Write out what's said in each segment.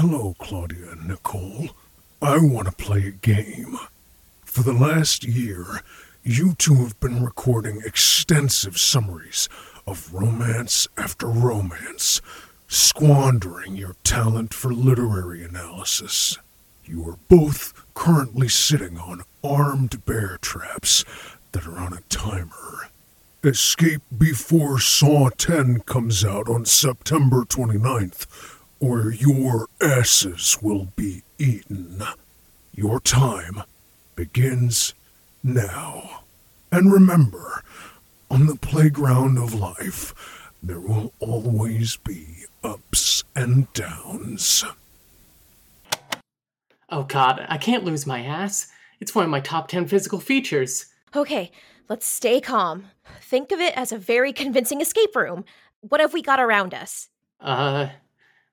Hello, Claudia and Nicole. I want to play a game. For the last year, you two have been recording extensive summaries of romance after romance, squandering your talent for literary analysis. You are both currently sitting on armed bear traps that are on a timer. Escape before Saw 10 comes out on September 29th, or your asses will be eaten. Your time begins now. And remember, on the playground of life, there will always be ups and downs. Oh god, I can't lose my ass. It's one of my top 10 physical features. Okay, let's stay calm. Think of it as a very convincing escape room. What have we got around us? Uh,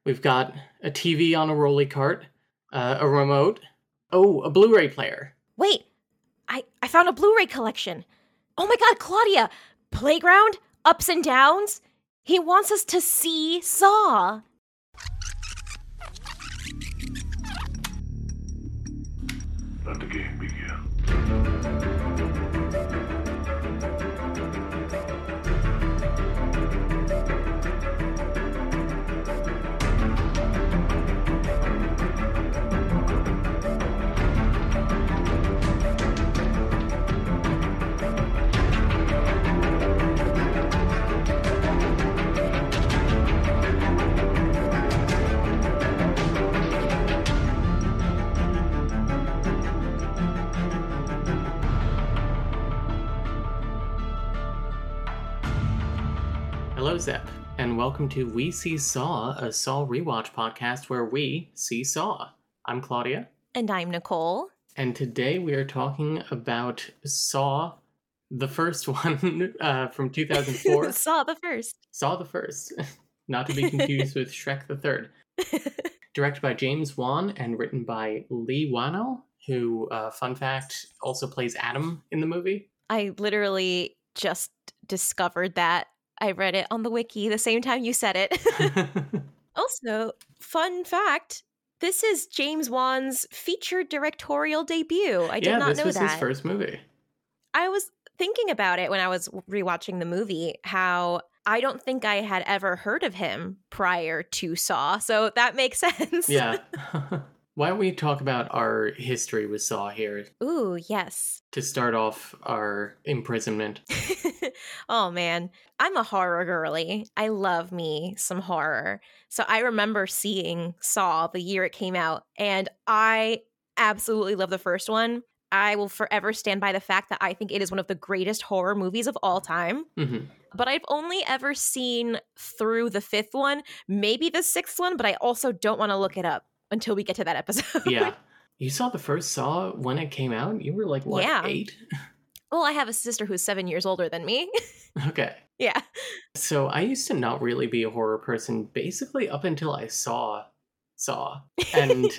we've got a TV on a rolly cart, uh, a remote, oh, a Blu ray player. Wait, I, I found a Blu ray collection. Oh my god, Claudia! Playground? Ups and downs? He wants us to see Saw. Let and welcome to We See Saw, a Saw rewatch podcast where we see Saw. I'm Claudia, And I'm Nicole. and today we are talking about Saw, the first one uh, from 2004. Saw the first. Saw the first, not to be confused with Shrek the third. Directed by James Wan and written by Leigh Whannell, who, uh, fun fact, also plays Adam in the movie. I literally just discovered that. I read it on the wiki the same time you said it. also, fun fact this is James Wan's featured directorial debut. I did yeah, not know that. this was his first movie. I was thinking about it when I was rewatching the movie, how I don't think I had ever heard of him prior to Saw. So that makes sense. Yeah. Why don't we talk about our history with Saw here Ooh, yes. to start off our imprisonment? oh man, I'm a horror girly. I love me some horror. So I remember seeing Saw the year it came out, and I absolutely love the first one. I will forever stand by the fact that I think it is one of the greatest horror movies of all time. hmm But I've only ever seen through the fifth one, maybe the sixth one, but I also don't want to look it up until we get to that episode. Yeah. You saw the first Saw when it came out? You were like, what, Yeah. eight? well, I have a sister who's seven years older than me. Okay. yeah. So I used to not really be a horror person basically up until I saw Saw. And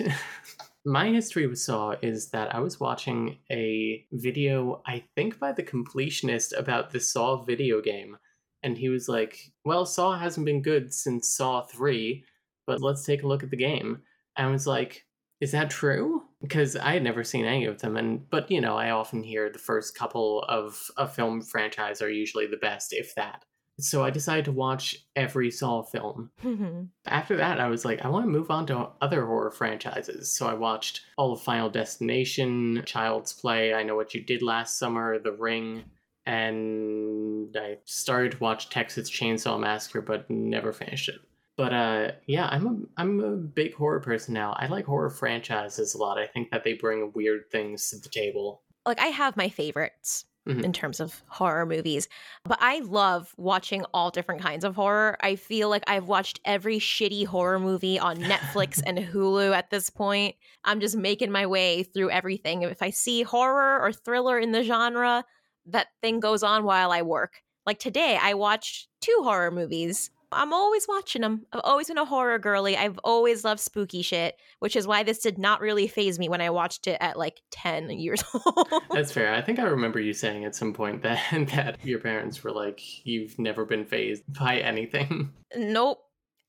my history with Saw is that I was watching a video, I think by the completionist, about the Saw video game. And he was like, Well, Saw hasn't been good since Saw 3, but let's take a look at the game. I was like, Is that true? Because I had never seen any of them. And but you know, I often hear the first couple of a film franchise are usually the best, if that. So I decided to watch every Saw film mm-hmm. after that, I was like, I want to move on to other horror franchises. So I watched all of Final Destination, Child's Play, I Know What You Did Last Summer, The Ring, and I started to watch Texas Chainsaw Massacre, but never finished it. But uh, yeah, I'm a I'm a big horror person now. I like horror franchises a lot. I think that they bring weird things to the table. like I have my favorites Mhm. in terms of horror movies, but I love watching all different kinds of horror. I feel like I've watched every shitty horror movie on Netflix and Hulu at this point. I'm just making my way through everything. If I see horror or thriller in the genre, that thing goes on while I work. Like today, I watched two horror movies. I'm always watching them. I've always been a horror girly. I've always loved spooky shit, which is why this did not really faze me when I watched it at like 10 years old. That's fair. I think I remember you saying at some point that that your parents were like, "You've never been fazed by anything." nope.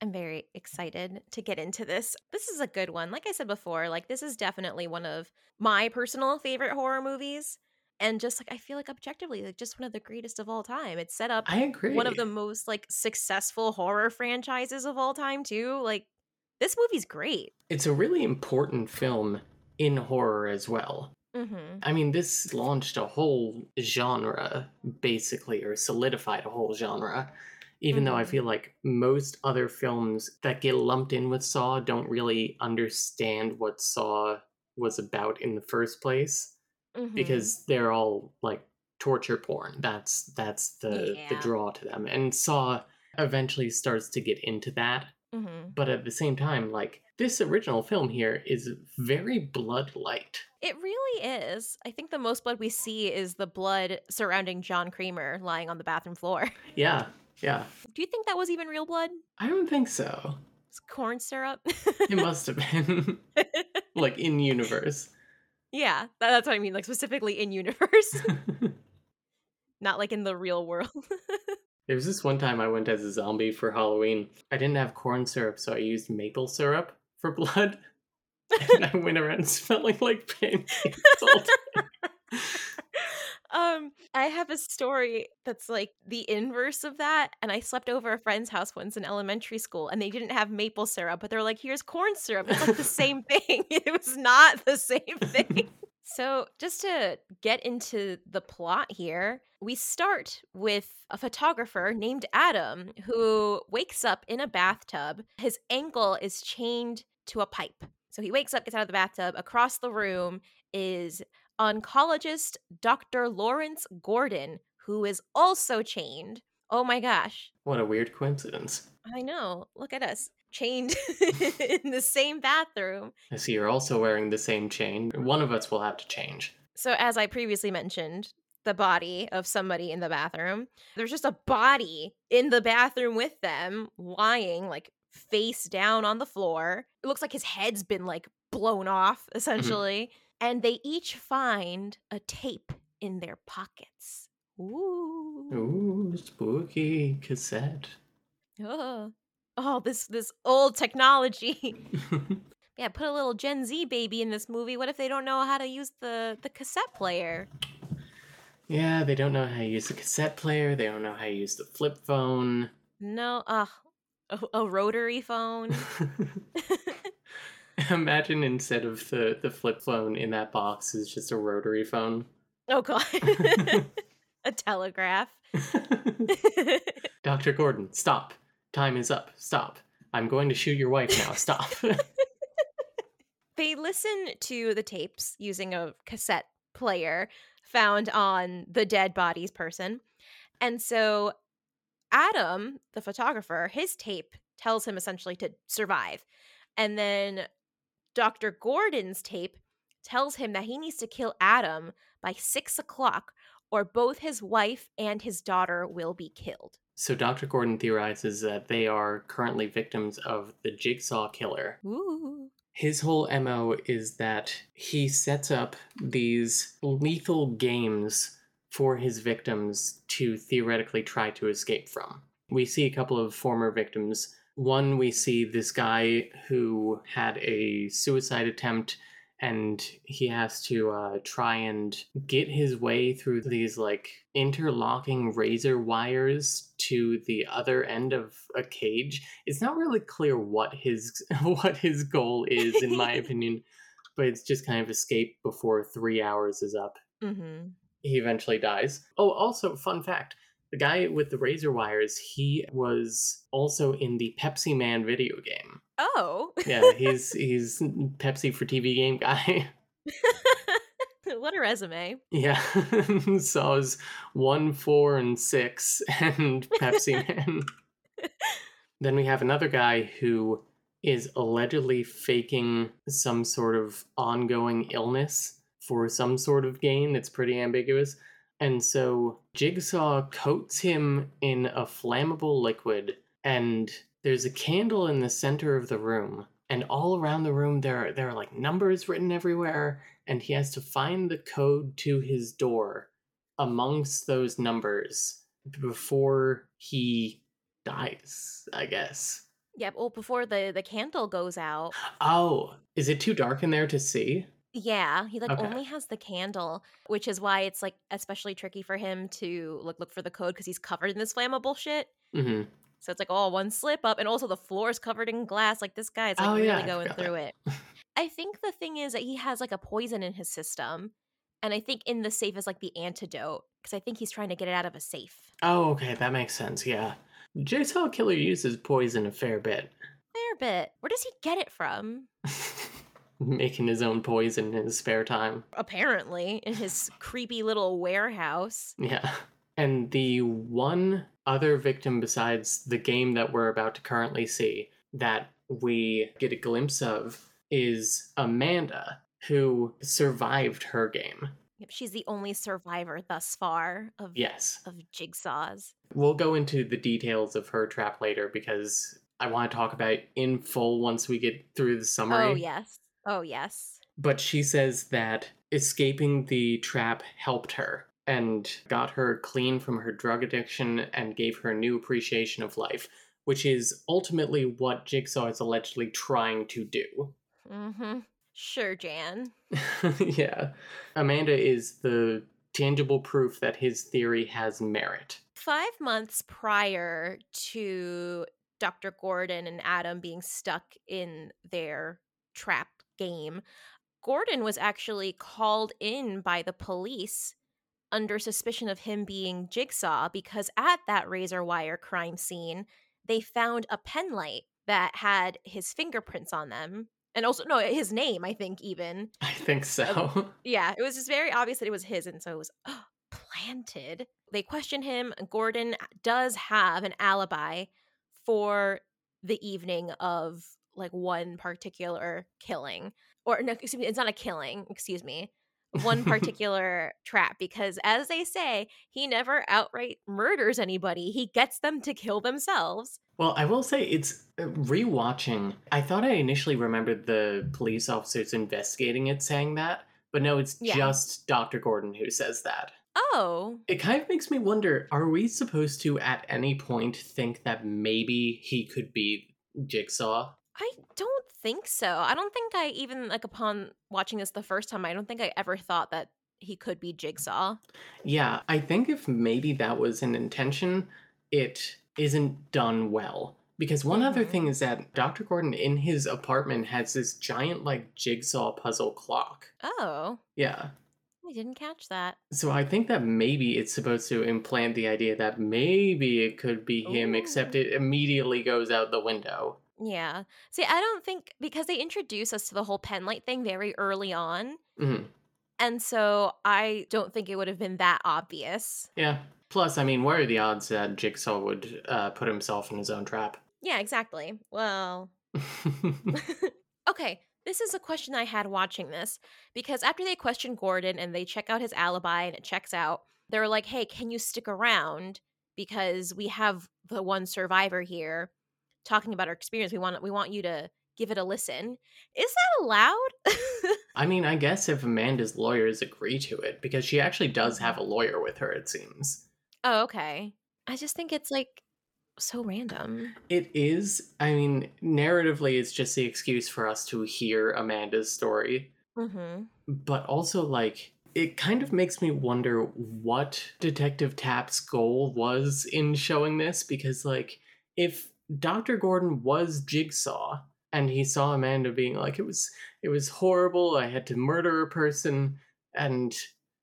I'm very excited to get into this. This is a good one. Like I said before, like this is definitely one of my personal favorite horror movies. And just like I feel like objectively, like just one of the greatest of all time. It's set up I agree. one of the most like successful horror franchises of all time too. Like this movie's great. It's a really important film in horror as well. Mm-hmm. I mean, this launched a whole genre, basically, or solidified a whole genre. Even though I Mhm. feel like most other films that get lumped in with Saw don't really understand what Saw was about in the first place Mhm. because they're all like torture porn. That's that's the the draw to them. And Saw eventually starts to get into that Mhm. but at the same time like this original film here is very blood light It really is. I think the most blood we see is the blood surrounding John Kramer lying on the bathroom floor. yeah yeah Do you think that was even real blood? i don't think so It's corn syrup. it must have been like in universe yeah, that- that's what I mean. Like specifically in universe, not like in the real world. there was this one time i went as a zombie for halloween i didn't have corn syrup so i used maple syrup for blood and i went around smelling like pancakes all day. Um, I have a story that's like the inverse of that, and I slept over a friend's house once in elementary school, and they didn't have maple syrup, but they're like, "Here's corn syrup." It's like the same thing. It was not the same thing. So, just to get into the plot here, we start with a photographer named Adam who wakes up in a bathtub. His ankle is chained to a pipe. So he wakes up, gets out of the bathtub. Across the room is oncologist Dr. Lawrence Gordon, who is also chained. Oh my gosh. what a weird coincidence I know. Look at us chained in the same bathroom. i see you're also wearing the same chain one of us will have to change So, as I previously mentioned, the body of somebody in the bathroom, there's just a body in the bathroom with them, lying like face down on the floor. It looks like his head's been like blown off, mm-hmm. essentially. And they each find a tape in their pockets. Ooh. Ooh, spooky cassette. Oh, oh this this old technology. yeah, put a little Gen Z baby in this movie. What if they don't know how to use the the cassette player? yeah, they don't know how to use the cassette player. They don't know how to use the flip phone. No, uh, a, a rotary phone. Imagine instead of the, the flip phone in that box is just a rotary phone. oh god, a telegraph. Dr. Gordon, stop. Time is up. Stop. I'm going to shoot your wife now. Stop. they listen to the tapes using a cassette player found on the dead body's person, and so Adam, the photographer, his tape tells him essentially to survive, and then Dr. Gordon's tape tells him that he needs to kill Adam by six o'clock, or both his wife and his daughter will be killed. so Dr. Gordon theorizes that they are currently victims of the Jigsaw Killer, Ooh. his whole MO is that he sets up these lethal games for his victims to theoretically try to escape from. We see a couple of former victims. One, we see this guy who had a suicide attempt and he has to uh, try and get his way through these like interlocking razor wires to the other end of a cage. It's not really clear what his what his goal is in my opinion but it's just kind of escape before three hours is up. Mm-hmm. he eventually dies. Oh also fun fact the guy with the razor wires he was also in the Pepsiman video game Oh. yeah he's he's pepsi for tv game guy what a resume. yeah saws one four and six and pepsi man then we have another guy who is allegedly faking some sort of ongoing illness for some sort of gain. It's pretty ambiguous. And so Jigsaw coats him in a flammable liquid, and there's a candle in the center of the room. And all around the room, there are, there are like numbers written everywhere, and he has to find the code to his door amongst those numbers before he dies, I guess. Yeah, well, before the the candle goes out, Oh, is it too dark in there to see? Yeah, he like Okay. only has the candle, which is why it's like especially tricky for him to look look for the code because he's covered in this flammable shit. hmm So it's like, oh, one slip up, and also the floor is covered in glass. Like this guy's like Oh, really yeah, going through it. I think the thing is that he has like a poison in his system, and I think in the safe is like the antidote because I think he's trying to get it out of a safe. Oh, okay, that makes sense. Yeah, Jigsaw Killer uses poison a fair bit, Fair bit. Where does he get it from? making his own poison in his spare time. Apparently, in his creepy little warehouse. Yeah. And the one other victim besides the game that we're about to currently see that we get a glimpse of is Amanda, who survived her game. Yep, she's the only survivor thus far of Yes. of Jigsaw's. We'll go into the details of her trap later because I want to talk about it in full once we get through the summary. Oh yes. Oh yes. But she says that escaping the trap helped her and got her clean from her drug addiction and gave her a new appreciation of life, which is ultimately what Jigsaw is allegedly trying to do. Mm-hmm. Sure, Jan. yeah. Amanda is the tangible proof that his theory has merit. Five months prior to Dr. Gordon and Adam being stuck in their trap game, Gordon was actually called in by the police under suspicion of him being Jigsaw because at that razor wire crime scene, they found a pen light that had his fingerprints on them. And also, no, his name, I think, even. I think so. Yeah, it was just very obvious that it was his, and so it was oh, planted. They question him. Gordon does have an alibi for the evening of like one particular killing, or no, excuse me, it's not a killing. Excuse me, one particular trap because, as they say, he never outright murders anybody. He gets them to kill themselves. Well, I will say it's uh, rewatching. I thought I initially remembered the police officers investigating it saying that, but no, it's Yeah. just Dr. Gordon who says that. Oh, It kind of makes me wonder are we supposed to at any point think that maybe he could be Jigsaw? I don't think so. I don't think I even like upon watching this the first time, I don't think I ever thought that he could be Jigsaw. Yeah, I think if maybe that was an intention, it isn't done well. Because one other Mhm. thing is that Dr. Gordon in his apartment has this giant, like, jigsaw puzzle clock. Oh, Yeah. I didn't catch that. So I think that maybe it's supposed to implant the idea that maybe it could be him, except it immediately goes out the window. Yeah. See, I don't think because they introduce us to the whole pen light thing very early on. hmm And so I don't think it would have been that obvious. Yeah. Plus, I mean, what are the odds that Jigsaw would uh, put himself in his own trap? Yeah, exactly. Well, okay. This is a question I had watching this because after they question Gordon and they check out his alibi and it checks out, they're like, hey, can you stick around? Because we have the one survivor here talking about our experience. We want we want you to give it a listen. Is that allowed? I mean, I guess if Amanda's lawyers agree to it, because she actually does have a lawyer with her, it seems. oh, okay. I just think it's like so random. It is. I mean, narratively, it's just the excuse for us to hear Amanda's story. Mm-hmm. But also, like, it kind of makes me wonder what Detective Tapp's goal was in showing this, because, like, if Dr. Gordon was Jigsaw and he saw Amanda being like, it was it was horrible, I had to murder a person, and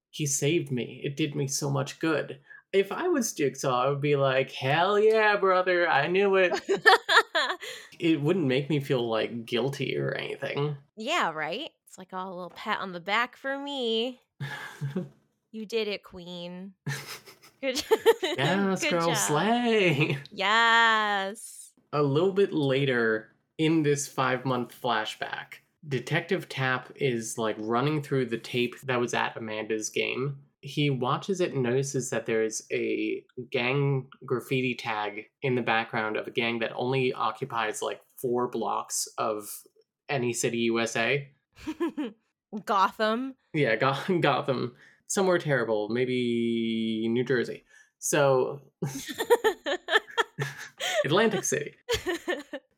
he saved me. It did me so much good. If I was Jigsaw, I would be like, hell yeah, brother, I knew it. it wouldn't make me feel like guilty or anything. yeah, right? It's like oh, a little pat on the back for me. You did it, Queen. Good. yes, Good girl, job. slay. Yes. A little bit later in this five month flashback, Detective Tapp is like running through the tape that was at Amanda's game. He watches it and notices that there's a gang graffiti tag in the background of a gang that only occupies like four blocks of any city USA. Gotham. Yeah, Goth- Gotham. Somewhere terrible, maybe New Jersey. So, Atlantic City.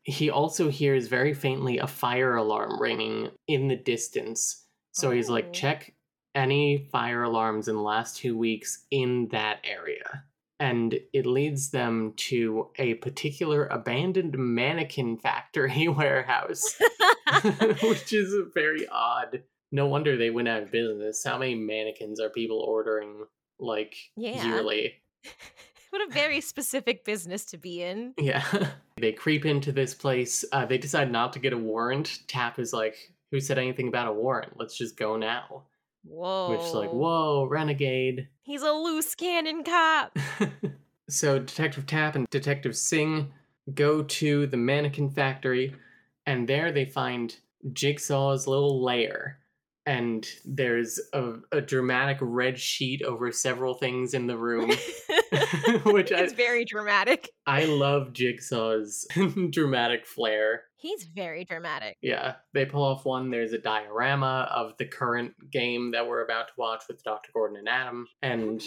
he also hears very faintly a fire alarm ringing in the distance. So he's Oh. like, check any fire alarms in the last two weeks in that area. And it leads them to a particular abandoned mannequin factory warehouse, which is very odd. No wonder they went out of business. How many mannequins are people ordering like Yeah. yearly? What a very specific business to be in. Yeah. they creep into this place. Uh, they decide not to get a warrant. Tapp is like, who said anything about a warrant? Let's just go now. Whoa. Which is like, whoa, renegade. He's a loose cannon cop. so Detective Tapp and Detective Sing go to the mannequin factory, and there they find Jigsaw's little lair. And there's a, a dramatic red sheet over several things in the room. Which I- it's very dramatic. I love Jigsaw's dramatic flair. He's very dramatic. Yeah, they pull off one. There's a diorama of the current game that we're about to watch with Dr. Gordon and Adam. And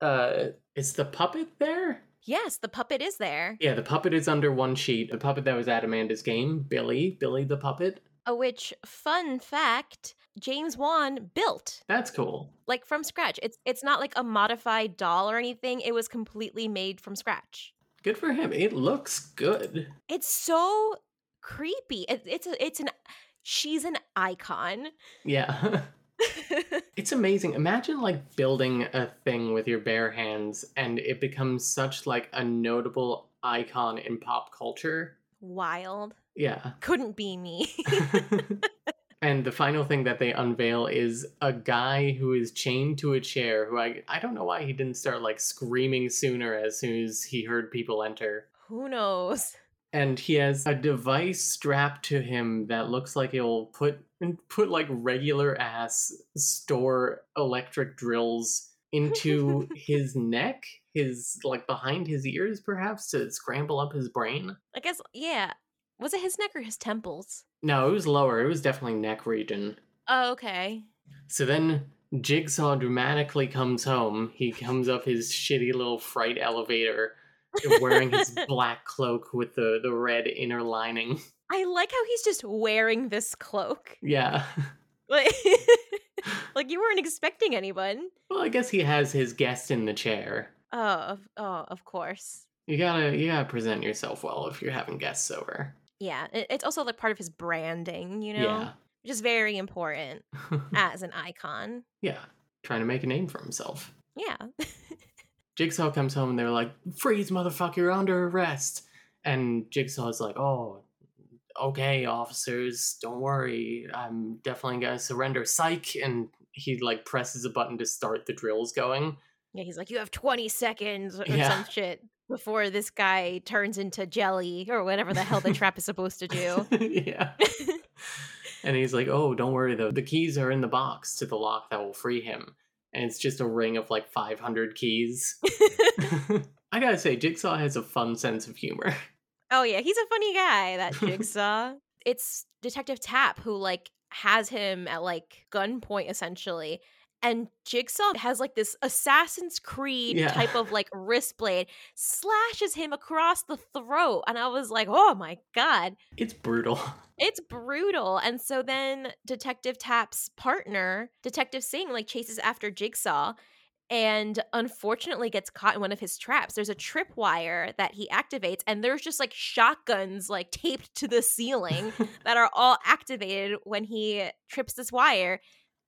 uh is the puppet there? Yes, the puppet is there. Yeah, the puppet is under one sheet. The puppet that was at Amanda's game, Billy, Billy the puppet. Uh, Which, fun fact, James Wan built That's cool. like from scratch. It's it's not like a modified doll or anything. It was completely made from scratch. Good for him. It looks good. It's so creepy. It, it's a, it's an she's an icon. Yeah. it's amazing. Imagine like building a thing with your bare hands and it becomes such like a notable icon in pop culture. Wild. Yeah. Couldn't be me. and the final thing that they unveil is a guy who is chained to a chair who I I don't know why he didn't start like screaming sooner as soon as he heard people enter. Who knows? And he has a device strapped to him that looks like it'll put put like regular ass store electric drills into his neck, his like behind his ears perhaps to scramble up his brain. I guess yeah. Was it his neck or his temples? No, it was lower. It was definitely neck region. Oh, okay. So then Jigsaw dramatically comes home. He comes up his shitty little fright elevator wearing his black cloak with the, the red inner lining. I like how he's just wearing this cloak. Yeah. Like, like you weren't expecting anyone. Well, I guess he has his guest in the chair. Oh, of, oh, of course. You gotta you gotta present yourself well if you're having guests over. Yeah, it's also like part of his branding, you know, Yeah. which is very important as an icon. yeah. Trying to make a name for himself. Yeah. Jigsaw comes home and they're like, freeze, motherfucker, you're under arrest. And Jigsaw's like, oh, okay, officers, don't worry. I'm definitely gonna surrender. Psych. And he like presses a button to start the drills going. yeah, he's like, you have 20 seconds or Yeah. some shit before this guy turns into jelly or whatever the hell the trap is supposed to do. yeah. and he's like, oh, don't worry though. The keys are in the box to the lock that will free him. And it's just a ring of like 500 keys. I gotta say, Jigsaw has a fun sense of humor. Oh yeah, he's a funny guy, that Jigsaw. it's Detective Tapp who like has him at like gunpoint essentially. And Jigsaw has like this Assassin's Creed Yeah. type of like wrist blade, slashes him across the throat. And I was like, oh my God, It's brutal. it's brutal. And so then Detective Tapp's partner, Detective Sing, like chases after Jigsaw and unfortunately gets caught in one of his traps. There's a tripwire that he activates, and there's just like shotguns like taped to the ceiling that are all activated when he trips this wire,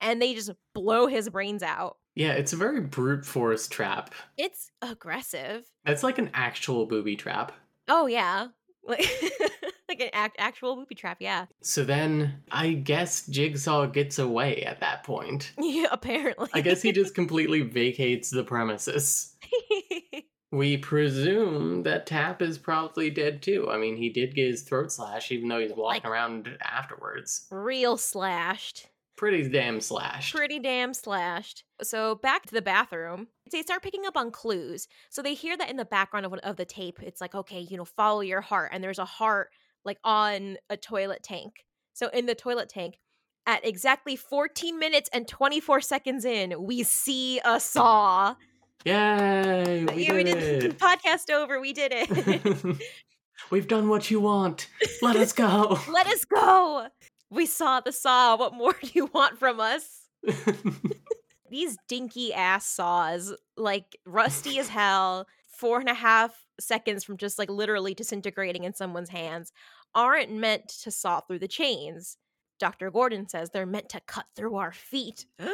and they just blow his brains out. yeah, it's a very brute force trap. It's aggressive. It's like an actual booby trap. Oh yeah, like like an act- actual booby trap. Yeah, So then I guess Jigsaw gets away at that point. yeah. Apparently, I guess he just completely vacates the premises. We presume that Tapp is probably dead too. I mean, he did get his throat slashed, even though he's walking Like- around afterwards. real slashed. Pretty damn slashed. pretty damn slashed. So back to the bathroom. They start picking up on clues. So they hear that in the background of, one- of the tape. It's like, okay, you know, follow your heart. And there's a heart like on a toilet tank. So in the toilet tank, at exactly 14 minutes and 24 seconds in, we see a saw. Yay! We Yeah, did it. Podcast over. We did it. We've done what you want. Let us go. Let us go. We saw the saw. What more do you want from us? These dinky ass saws, like rusty as hell, four and a half seconds from just like literally disintegrating in someone's hands, aren't meant to saw through the chains. Dr. Gordon says they're meant to cut through our feet.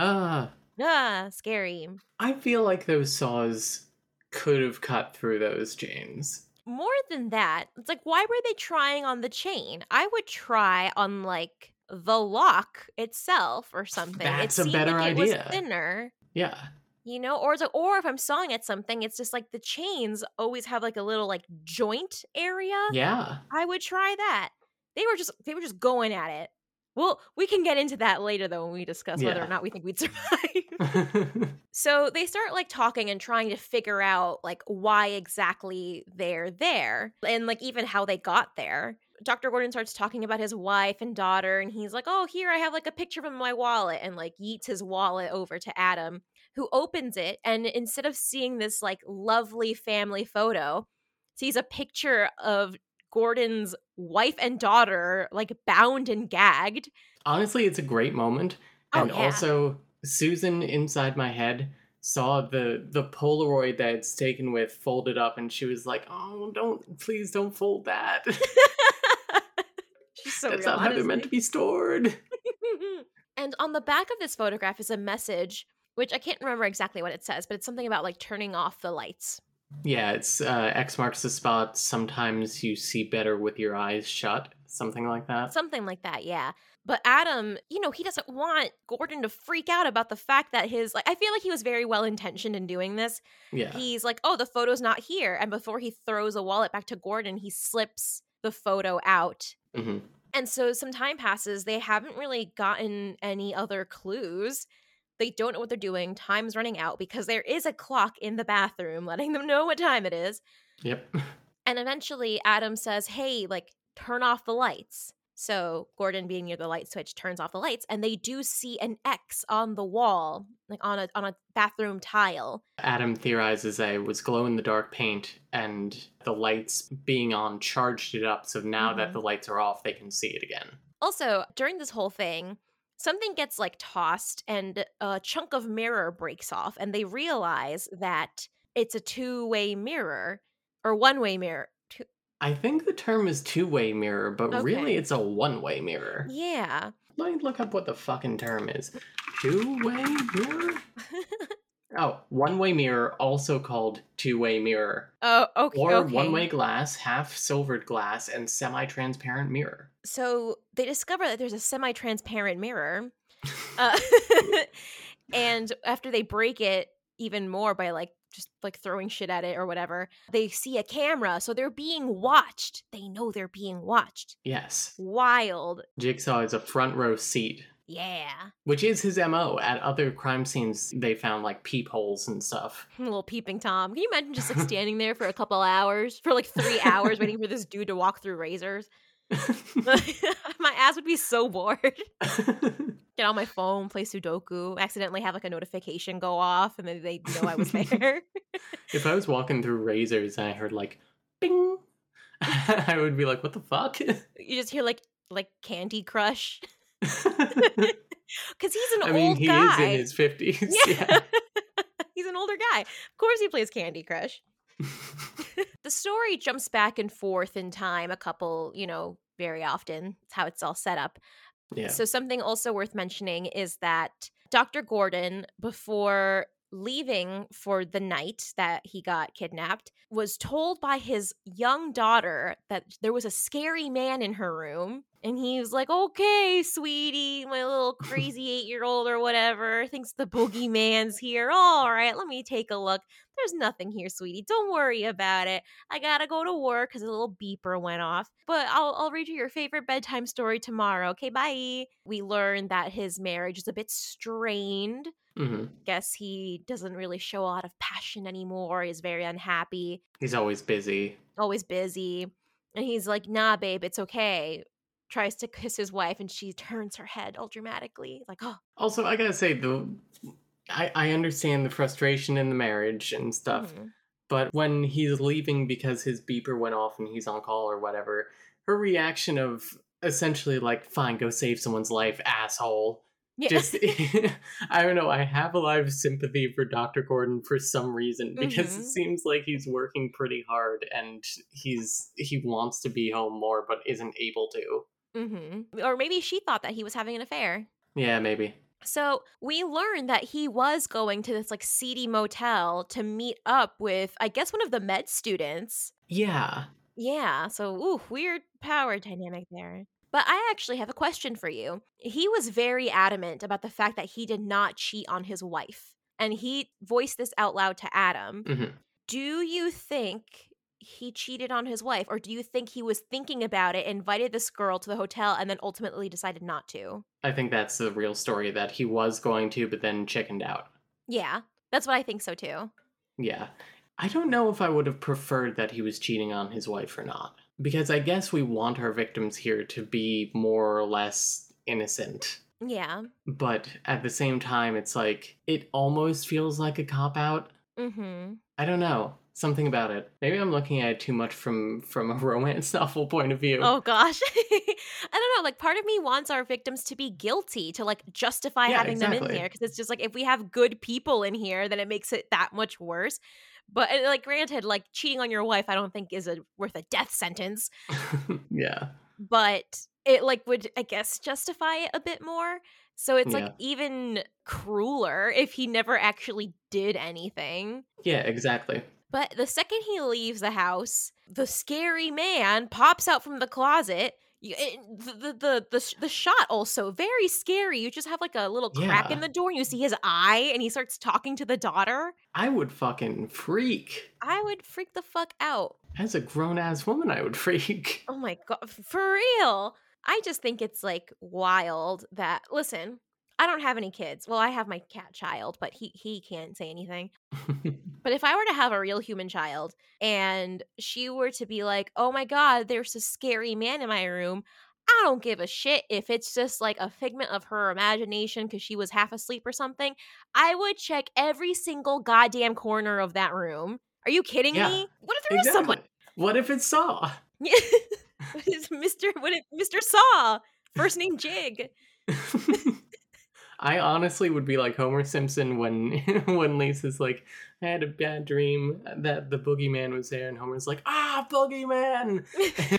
Ah, ah, scary. I feel like those saws could have cut through those chains. More than that, it's like, why were they trying on the chain? I would try on like the lock itself or something. That's it a better like idea. Thinner. Yeah. You know, or it's like, or if I'm sawing at something, it's just like the chains always have like a little like joint area. Yeah. I would try that. They were just they were just going at it. Well, we can get into that later though when we discuss whether or not we think we'd survive. so they start like talking and trying to figure out like why exactly they're there and like even how they got there. Dr. Gordon starts talking about his wife and daughter, and he's like, Oh, here I have like a picture from my wallet, and like yeets his wallet over to Adam, who opens it. And instead of seeing this like lovely family photo, sees a picture of Gordon's wife and daughter like bound and gagged. Honestly, it's a great moment. Oh, And yeah. also, Susan inside my head saw the the Polaroid that it's taken with folded up, and she was like, "Oh, don't please don't fold that. She's so That's real, not how they're meant to be stored." and on the back of this photograph is a message, which I can't remember exactly what it says, but it's something about like turning off the lights. Yeah, it's uh, X marks the spot. Sometimes you see better with your eyes shut. Something like that. Something like that, yeah. But Adam, you know, he doesn't want Gordon to freak out about the fact that his like I feel like he was very well intentioned in doing this. Yeah. He's like, "Oh, the photo's not here." And before he throws a wallet back to Gordon, he slips the photo out. hmm And so some time passes. They haven't really gotten any other clues. They don't know what they're doing. Time's running out because there is a clock in the bathroom letting them know what time it is. Yep. And eventually Adam says, Hey, like, turn off the lights. So Gordon, being near the light switch, turns off the lights, and they do see an X on the wall, like on a on a bathroom tile. Adam theorizes that it was glow in the dark paint, and the lights being on charged it up. So now that Mhm. the lights are off, they can see it again. Also, during this whole thing, something gets like tossed and a chunk of mirror breaks off, and they realize that it's a two way mirror or one way mirror. Two- I think the term is two way mirror, but really it's a one way mirror. yeah. Let me look up what the fucking term is. Two way mirror? Oh, one way mirror, also called two way mirror. oh, okay. Or okay. one way glass, half silvered glass, and semi transparent mirror. So they discover that there's a semi transparent mirror. Uh, and after they break it even more by like just like throwing shit at it or whatever, they see a camera. So they're being watched. They know they're being watched. yes. Wild. Jigsaw is a front row seat, Yeah. which is his MO. At other crime scenes, they found like peepholes and stuff. little peeping Tom. Can you imagine just like standing there for a couple hours, for like three hours, waiting for this dude to walk through razors? My ass would be so bored. Get on my phone, play Sudoku, accidentally have like a notification go off, and then they know I was there. if I was walking through razors and I heard like bing, I would be like, what the fuck? you just hear like like Candy Crush because he's an I mean, old he guy. is in his 50s. yeah, he's an older guy. Of course, he plays Candy Crush. the story jumps back and forth in time a couple, you know, very often. It's how it's all set up. yeah. So, something also worth mentioning is that Dr. Gordon, before leaving for the night that he got kidnapped, was told by his young daughter that there was a scary man in her room. And he was like, okay, sweetie, my little crazy eight year old or whatever thinks the boogeyman's here. All right, let me take a look. There's nothing here, sweetie. Don't worry about it. I gotta go to work because a little beeper went off. But I'll, I'll read you your favorite bedtime story tomorrow. Okay, bye. We learn that his marriage is a bit strained. hmm Guess he doesn't really show a lot of passion anymore. He's very unhappy, He's always busy. always busy. And he's like, nah, babe, it's okay. Tries to kiss his wife, and she turns her head all dramatically. Like, oh, Also, I gotta say, the I, I understand the frustration in the marriage and stuff, mhm. But when he's leaving because his beeper went off and he's on call or whatever, her reaction of essentially like, fine, go save someone's life, asshole. Yeah. Just, I don't know. I have a lot of sympathy for Dr. Gordon for some reason because Mhm. it seems like he's working pretty hard and he's he wants to be home more but isn't able to. Hmm Or maybe she thought that he was having an affair. Yeah, maybe. So we learned that he was going to this like seedy motel to meet up with, I guess, one of the med students. Yeah. Yeah, so ooh, weird power dynamic there. But I actually have a question for you. He was very adamant about the fact that he did not cheat on his wife. And he voiced this out loud to Adam. Mhm. Do you think he cheated on his wife or do you think he was thinking about it, invited this girl to the hotel and then ultimately decided not to? I think that's the real story that he was going to, but then chickened out. Yeah. That's what I think so too. Yeah. I don't know if I would have preferred that he was cheating on his wife or not. Because I guess we want our victims here to be more or less innocent. Yeah. But at the same time, it's like, it almost feels like a cop out. Mhm. I don't know. Something about it. Maybe I'm looking at it too much from from a romance novel point of view. Oh gosh. I don't know, like part of me wants our victims to be guilty to like justify Yeah, having them in exactly. here because it's just like if we have good people in here then it makes it that much worse. But like granted like cheating on your wife I don't think is a worth a death sentence, yeah. but it like would I guess justify it a bit more. So it's Yeah. like even crueler if he never actually did anything. Yeah, exactly. But the second he leaves the house, the scary man pops out from the closet. You, it, eh, the, the the the shot also very scary. You just have like a little crack in the door, and you see his eye, and he starts talking to the daughter. I would fucking freak. I would freak the fuck out. As a grown ass woman, I would freak. Oh my god, for real. I just think it's like wild that listen. I don't have any kids. Well, I have my cat child, but he he can't say anything. But if I were to have a real human child and she were to be like, oh my God, there's a scary man in my room, I don't give a shit if it's just like a figment of her imagination because she was half asleep or something. I would check every single goddamn corner of that room. Are you kidding Yeah, me? What if there is exactly. someone? What if it saw? what is Mr. What if Mr. Saw? First name Jig. I honestly would be like Homer Simpson when when Lisa's like, I had a bad dream that the boogeyman was there, and Homer's like, ah, boogeyman!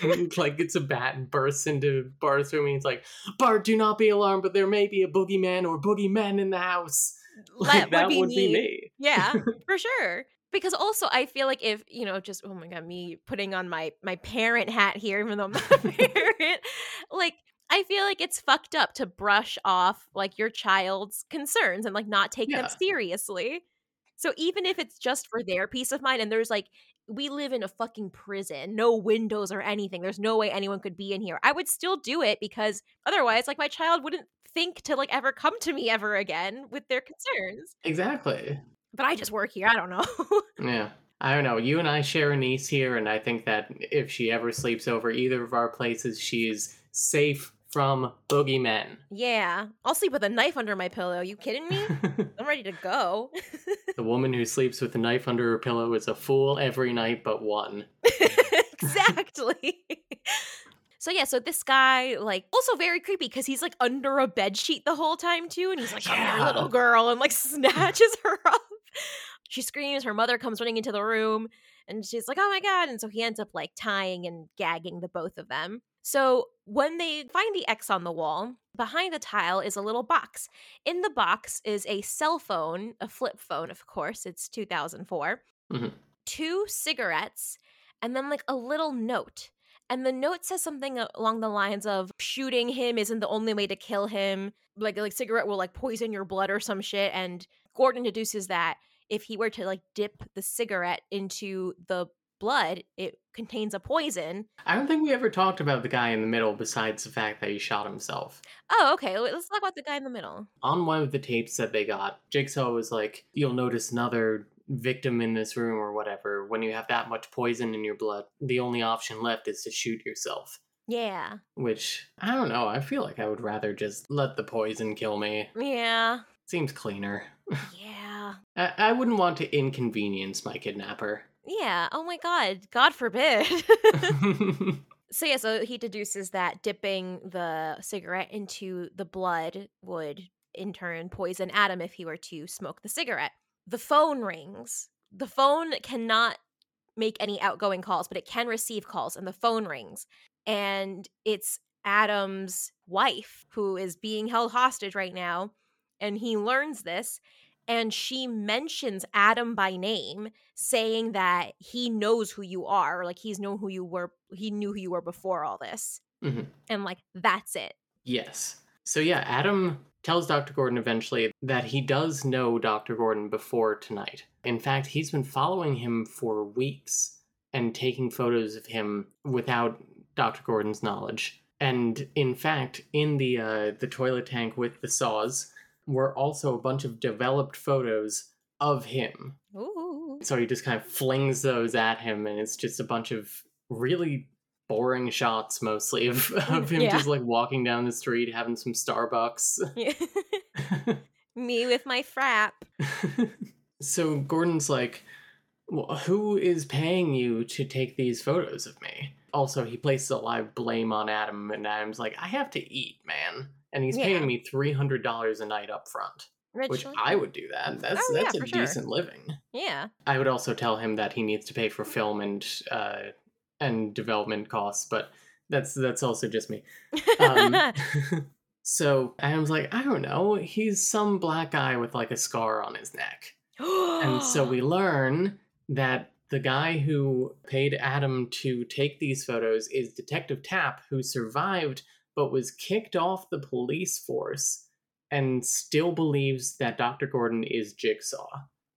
and like gets a bat and bursts into Bart's room, and he's like, Bart, do not be alarmed, but there may be a boogeyman or boogeymen in the house. Like, That that would be me. Yeah, for sure. Because also I feel like if, you know, just oh my god, me putting on my my parent hat here even though I'm not a parent, like I feel like it's fucked up to brush off like your child's concerns and like not take them seriously. So even if it's just for their peace of mind and there's like we live in a fucking prison, no windows or anything. There's no way anyone could be in here. I would still do it because otherwise like my child wouldn't think to like ever come to me ever again with their concerns. Exactly. But I just work here. I don't know. Yeah. I don't know. You and I share a niece here, and I think that if she ever sleeps over either of our places, she is safe from boogeymen. yeah. I'll sleep with a knife under my pillow. You kidding me? I'm ready to go. the woman who sleeps with a knife under her pillow is a fool every night but one. exactly. So yeah, so this guy like also very creepy because he's like under a bed sheet the whole time too, and he's like, "Come here, Yeah. little girl," and like snatches her up. She screams. Her mother comes running into the room, and she's like, "Oh my god!" And so he ends up like tying and gagging the both of them. So when they find the X on the wall, behind the tile is a little box. In the box is a cell phone, a flip phone, of course. It's 2004. Mhm. Two cigarettes, and then like a little note. And the note says something along the lines of shooting him isn't the only way to kill him. Like like cigarette will like poison your blood or some shit. And Gordon deduces that if he were to like dip the cigarette into the blood, it contains a poison. I don't think we ever talked about the guy in the middle besides the fact that he shot himself. Oh, okay. Let's talk about the guy in the middle. On one of the tapes that they got, Jigsaw was like, You'll notice another victim in this room or whatever. When you have that much poison in your blood, the only option left is to shoot yourself. Yeah. Which, I don't know, I feel like I would rather just let the poison kill me. Yeah. Seems cleaner. Yeah. I, I wouldn't want to inconvenience my kidnapper. Yeah. Oh my God. God forbid. so yeah, so he deduces that dipping the cigarette into the blood would in turn poison Adam if he were to smoke the cigarette. The phone rings. The phone cannot make any outgoing calls, but it can receive calls, and the phone rings. And it's Adam's wife who is being held hostage right now. And he learns this and she mentions Adam by name, saying that he knows who you are, like he's known who you were, he knew who you were before all this, Mhm. and like that's it. Yes. So yeah, Adam tells Dr. Gordon eventually that he does know Dr. Gordon before tonight. In fact, he's been following him for weeks and taking photos of him without Dr. Gordon's knowledge. And in fact, in the uh, the toilet tank with the saws were also a bunch of developed photos of him. Ooh, So he just kind of flings those at him, and it's just a bunch of really boring shots, mostly of, of him Yeah. just like walking down the street, having some Starbucks. me with my frap. so Gordon's like, well, who is paying you to take these photos of me? Also, he places a live blame on Adam, and Adam's like, I have to eat, man. And he's Yeah. paying me $300 a night up front, Rich, which I would do that. That's, Oh, yeah, that's a for sure. decent living. yeah, I would also tell him that he needs to pay for film and uh, and development costs, but that's that's also just me. Um, so Adam's like, I don't know, he's some black guy with like a scar on his neck, and so we learn that the guy who paid Adam to take these photos is Detective Tapp, who survived but was kicked off the police force and still believes that Dr. Gordon is Jigsaw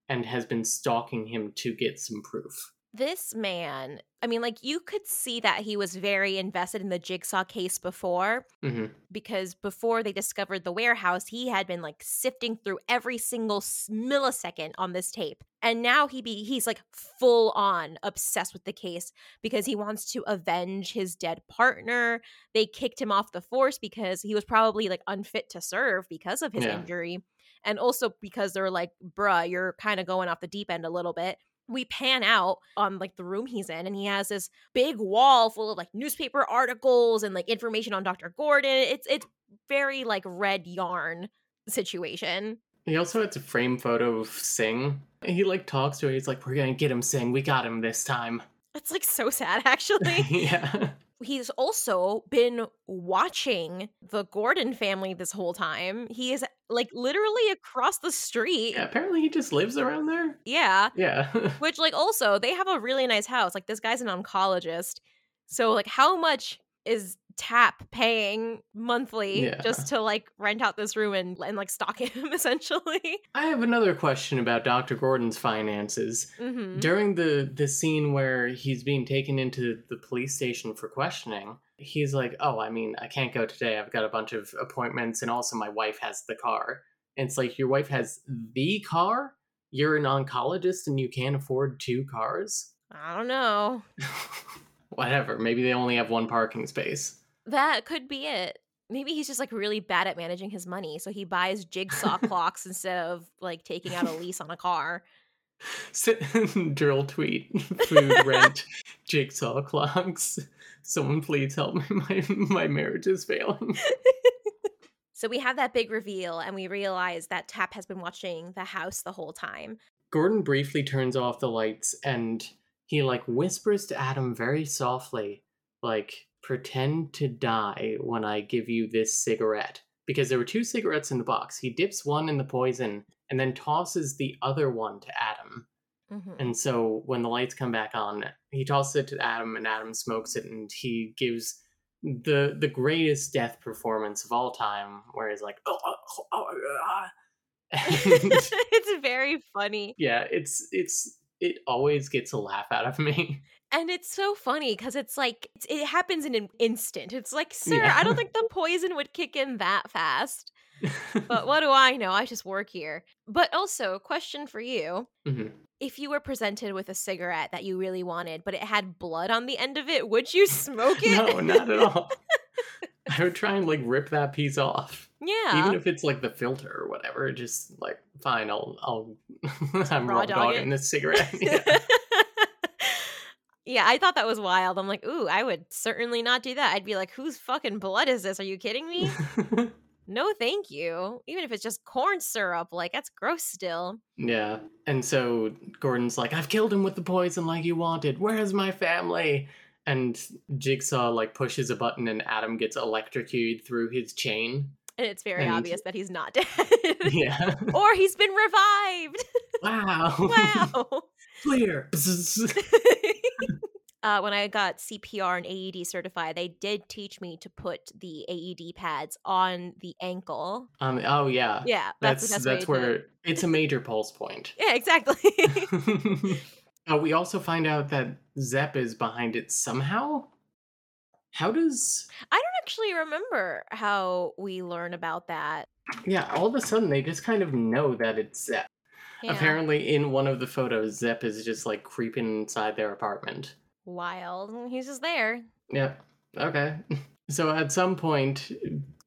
and has been stalking him to get some proof. This man. I mean, like you could see that he was very invested in the jigsaw case before, hmm because before they discovered the warehouse, he had been like sifting through every single millisecond on this tape. And now he be he's like full on obsessed with the case because he wants to avenge his dead partner. They kicked him off the force because he was probably like unfit to serve because of his Yeah. injury. And also because they're like, bruh, you're kind of going off the deep end a little bit we pan out on like the room he's in and he has this big wall full of like newspaper articles and like information on Dr. Gordon. It's it's very like red yarn situation. He also has a frame photo of Sing. He like talks to her. He's like, "We're gonna get him, Sing. We got him this time." It's like so sad actually. yeah. He's also been watching the Gordon family this whole time. He is like literally across the street. yeah. Apparently, he just lives around there. yeah. Yeah. Which like also they have a really nice house. Like this guy's an oncologist. So like how much is Tapp paying monthly Yeah. just to like rent out this room and, and like stock him essentially? I have another question about Dr. Gordon's finances. hmm During the the scene where he's being taken into the police station for questioning, he's like, "Oh, I mean, I can't go today. I've got a bunch of appointments, and also my wife has the car." And it's like your wife has the car. You're an oncologist, and you can't afford two cars. I don't know. Whatever. Maybe they only have one parking space. That could be it. Maybe he's just like really bad at managing his money, so he buys jigsaw clocks instead of like taking out a lease on a car. Sit- Drill tweet. Food rent. Jigsaw clocks. Someone please help me. My my marriage is failing. So we have that big reveal, and we realize that Tapp has been watching the house the whole time. Gordon briefly turns off the lights and he like whispers to Adam very softly, like, pretend to die when I give you this cigarette. Because there were two cigarettes in the box. He dips one in the poison and then tosses the other one to Adam. Mhm. And so when the lights come back on, he tosses it to Adam and Adam smokes it and he gives the the greatest death performance of all time, where he's like, oh, oh, oh, oh, ah." It's very funny. yeah it's it's it always gets a laugh out of me And it's so funny because it's like it's- it happens in an instant. It's like, sir, Yeah. I don't think the poison would kick in that fast. But what do I know? I just work here. But also, question for you. Mhm. If you were presented with a cigarette that you really wanted, but it had blood on the end of it, would you smoke it? no not at all i would try and like rip that piece off Yeah. even if it's like the filter or whatever just like fine i'll i'll i'm Raw raw dog dogging this cigarette yeah. Yeah, I thought that was wild. I'm like, ooh, I would certainly not do that. I'd be like, whose fucking blood is this? Are you kidding me? No, thank you. Even if it's just corn syrup, like that's gross still. yeah. And so Gordon's like, I've killed him with the poison like you wanted. Where's my family? And Jigsaw like pushes a button and Adam gets electrocuted through his chain. And it's very And- obvious that he's not dead. Yeah. or he's been revived. wow. wow. Clear. Uh, when I got CPR and AED certified, they did teach me to put the AED pads on the ankle. um, oh yeah. Yeah, that's That's that's, best way to do where it. it's a major pulse point. Yeah, exactly. uh, we also find out that Zepp is behind it somehow. How does I don't actually remember how we learn about that. yeah? All of a sudden, they just kind of know that it's Zepp. Yeah. Apparently, in one of the photos, Zepp is just like creeping inside their apartment. Wild. He's just there. Yeah. Okay. So at some point,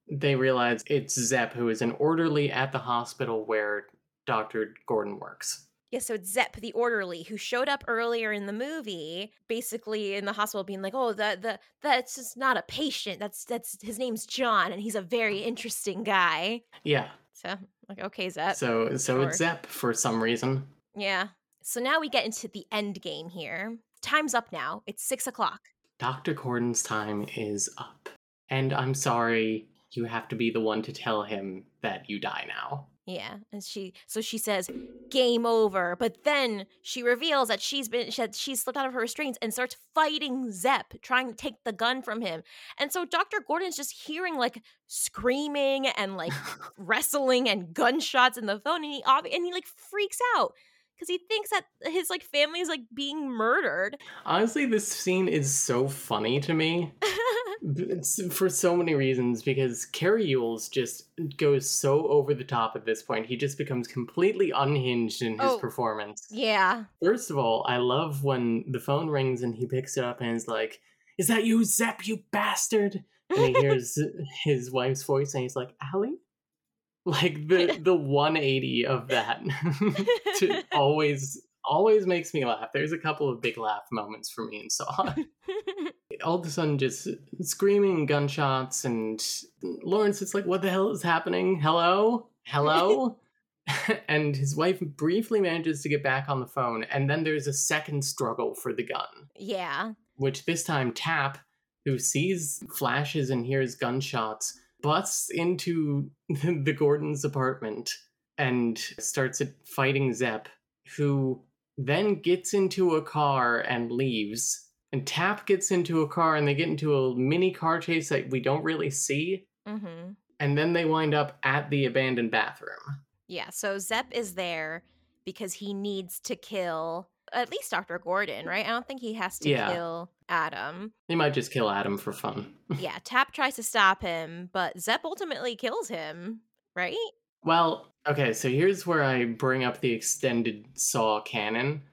they realize it's Zepp who is an orderly at the hospital where Dr. Gordon works. Yeah, so it's Zepp, the orderly, who showed up earlier in the movie, basically in the hospital, being like, "Oh, that the that's just not a patient. That's that's his name's John, and he's a very interesting guy." Yeah. So, like, okay, Zepp. So so sure. it's Zepp for some reason. yeah. So now we get into the end game here. Time's up now. It's six o'clock. Dr. Gordon's time is up. And I'm sorry, you have to be the one to tell him that you die now. Yeah, and she so she says game over, but then she reveals that she's been she had, she's slipped out of her restraints and starts fighting Zepp, trying to take the gun from him. And so Dr. Gordon's just hearing like screaming and like wrestling and gunshots in the phone and he and he like freaks out cuz he thinks that his like family is like being murdered. Honestly, this scene is so funny to me. For so many reasons because Cary Elwes just goes so over the top at this point. He just becomes completely unhinged in his Oh. performance. yeah. First of all, I love when the phone rings and he picks it up and is like, Is that you, Zepp? you bastard? And he hears his wife's voice and he's like, Allie? Like the the 180 of that to always always makes me laugh. There's a couple of big laugh moments for me in Saw. All of a sudden just screaming gunshots and Lawrence it's like, What the hell is happening? Hello? Hello? and his wife briefly manages to get back on the phone, and then there's a second struggle for the gun, yeah. which this time Tapp, who sees flashes and hears gunshots, busts into the Gordon's apartment and starts fighting Zepp, who then gets into a car and leaves. And Tapp gets into a car and they get into a mini car chase that we don't really see. Mhm. And then they wind up at the abandoned bathroom. Yeah, so Zepp is there because he needs to kill at least Dr. Gordon, mm. right? I don't think he has to Yeah. kill Adam. He might just kill Adam for fun. Yeah, Tapp tries to stop him, but Zepp ultimately kills him, right? Well, okay, so here's where I bring up the extended Saw canon.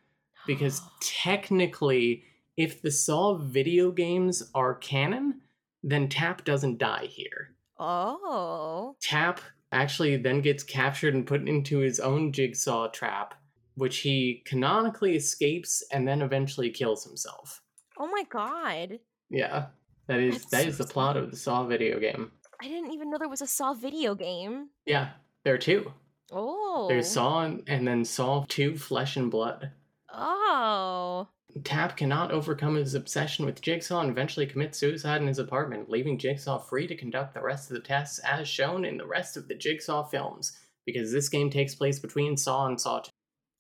Because technically, if the Saw video games are canon, then Tapp doesn't die here. oh. Tapp actually then gets captured and put into his own jigsaw trap, which he canonically escapes and then eventually kills himself. Oh my god. Yeah. That is That's that so is the plot of the Saw video game. I didn't even know there was a Saw video game. Yeah, there are two. Oh. There's Saw and, and then Saw 2 Flesh and Blood. Oh. Tapp cannot overcome his obsession with Jigsaw and eventually commits suicide in his apartment, leaving Jigsaw free to conduct the rest of the tests as shown in the rest of the Jigsaw films, because this game takes place between Saw and Saw 2.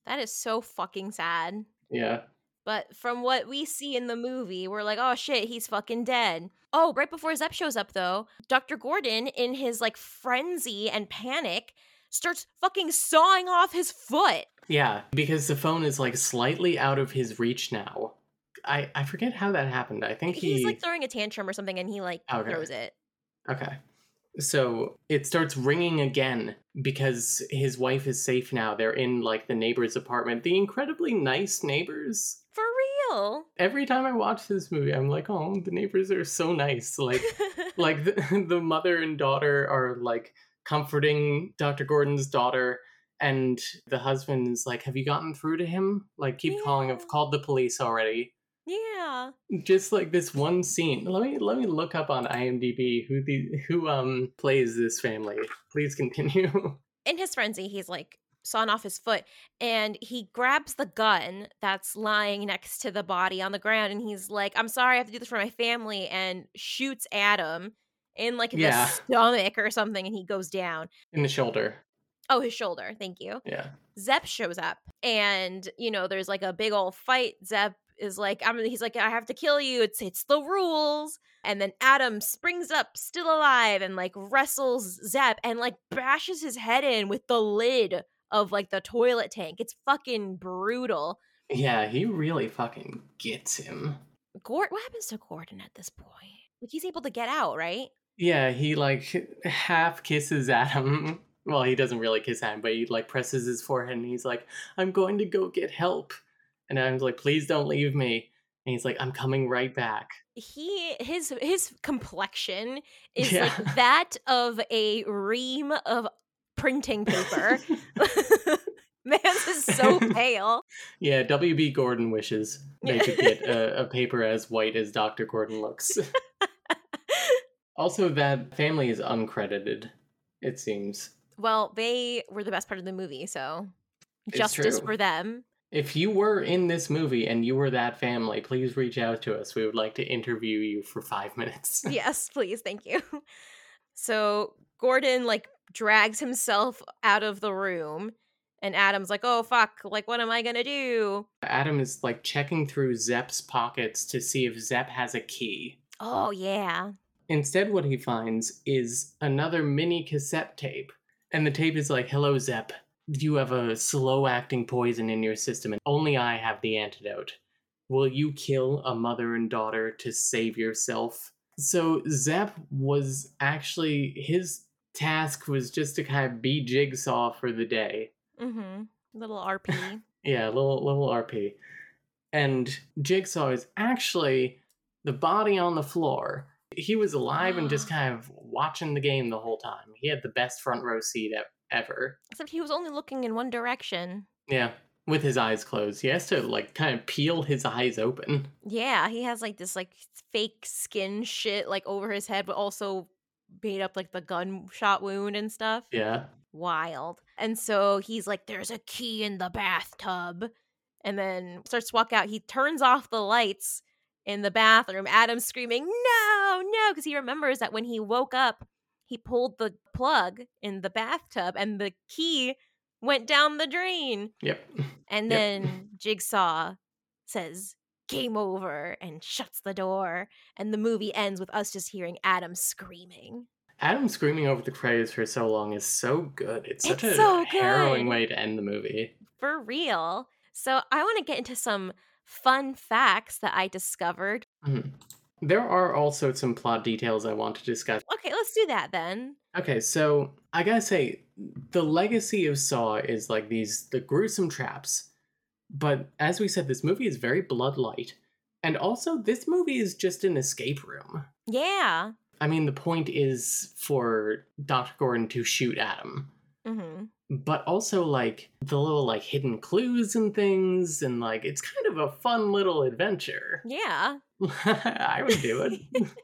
That is so fucking sad. Yeah. But from what we see in the movie, we're like, oh shit, he's fucking dead. Oh, right before Zepp shows up, though, Dr. Gordon, in his like frenzy and panic, starts fucking sawing off his foot. Yeah, because the phone is like slightly out of his reach now. I, I forget how that happened. I think He's he like throwing a tantrum or something and he like Okay. throws it. Okay. So it starts ringing again because his wife is safe now. They're in like the neighbor's apartment. The incredibly nice neighbors. For real. Every time I watch this movie, I'm like, oh, the neighbors are so nice. Like, like the, the mother and daughter are like comforting Dr. Gordon's daughter, and the husband is like, "Have you gotten through to him? Like, keep calling. I've called the police already." Yeah. Just like this one scene. Let me let me look up on IMDb who the who um plays this family. Please continue. In his frenzy, he's like sawn off his foot and he grabs the gun that's lying next to the body on the ground and he's like, I'm sorry, I have to do this for my family and shoots Adam in like Yeah. the stomach or something and he goes down. In the shoulder. Oh, his shoulder. Thank you. Yeah. Zepp shows up and you know there's like a big old fight. Zepp is like I'm he's like I have to kill you. It's it's the rules. And then Adam springs up still alive and like wrestles Zepp and like bashes his head in with the lid of like the toilet tank. It's fucking brutal. Yeah, he really fucking gets him. Gord what happens to Gordon at this point? Like he's able to get out, right? Yeah, he like half kisses Adam. Well, he doesn't really kiss Adam, but he like presses his forehead and he's like, I'm going to go get help. And Adam's like, please don't leave me. And he's like, I'm coming right back. he his his complexion is Yeah. like that of a ream of printing paper. Man's is so pale. Yeah, W.B. Gordon wishes they could get a, a paper as white as Dr. Gordon looks. also, that family is uncredited, it seems. well, they were the best part of the movie, so It's justice true. for them. If you were in this movie and you were that family, please reach out to us. We would like to interview you for five minutes. yes, please, thank you. So Gordon like drags himself out of the room, and Adam's like, "Oh fuck! Like, what am I gonna do?" Adam is like checking through Zepp's pockets to see if Zepp has a key. Oh yeah. Instead, what he finds is another mini cassette tape. And the tape is like, Hello, Zepp. You have a slow acting poison in your system, and only I have the antidote. Will you kill a mother and daughter to save yourself? So, Zepp was actually, his task was just to kind of be Jigsaw for the day. Mm-hmm. Little RP. Yeah, little little RP. And Jigsaw is actually the body on the floor. He was alive and just kind of watching the game the whole time. He had the best front row seat e- ever. Except he was only looking in one direction. Yeah, with his eyes closed. He has to like kind of peel his eyes open. Yeah, he has like this like fake skin shit like over his head, but also made up like the gunshot wound and stuff. Yeah. Wild. And so he's like, "There's a key in the bathtub," and then starts to walk out. He turns off the lights in the bathroom. Adam's screaming, "No, no!" Because he remembers that when he woke up, he pulled the plug in the bathtub, and the key went down the drain. Yep. And Yep. then Jigsaw says, Game over, and shuts the door. And the movie ends with us just hearing Adam screaming. Adam screaming over the credits for so long is so good. It's such It's a so harrowing way to end the movie. For real. So I want to get into some fun facts that I discovered. Mhm. There are also some plot details I want to discuss. Okay, let's do that then. Okay, so I gotta say, the legacy of Saw is like these the gruesome traps. But as we said, this movie is very blood light. And also, this movie is just an escape room. Yeah. I mean, the point is for Dr. Gordon to shoot Adam. Hmm But also, like, the little, like, hidden clues and things, and, like, it's kind of a fun little adventure. Yeah. I would do it.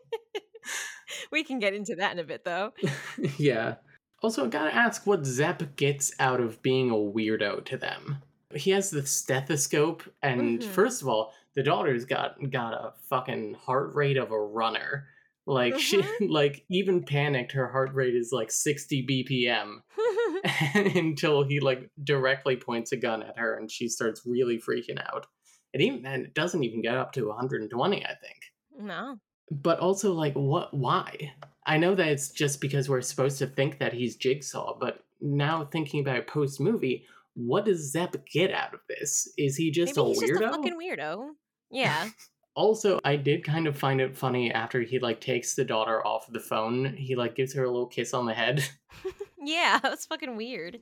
We can get into that in a bit though. yeah. Also, I gotta ask what Zepp gets out of being a weirdo to them. He has the stethoscope, and Mhm. first of all, the daughter's got got a fucking heart rate of a runner. Like she, like even panicked, her heart rate is like sixty BPM until he like directly points a gun at her, and she starts really freaking out. And even and it doesn't even get up to one hundred and twenty, I think no. but also like what why i know that it's just because we're supposed to think that he's jigsaw but now thinking about post movie what does Zepp get out of this is he just Maybe a he's weirdo just a fucking weirdo. Yeah. also i did kind of find it funny after he like takes the daughter off the phone he like gives her a little kiss on the head yeah, that's fucking weird.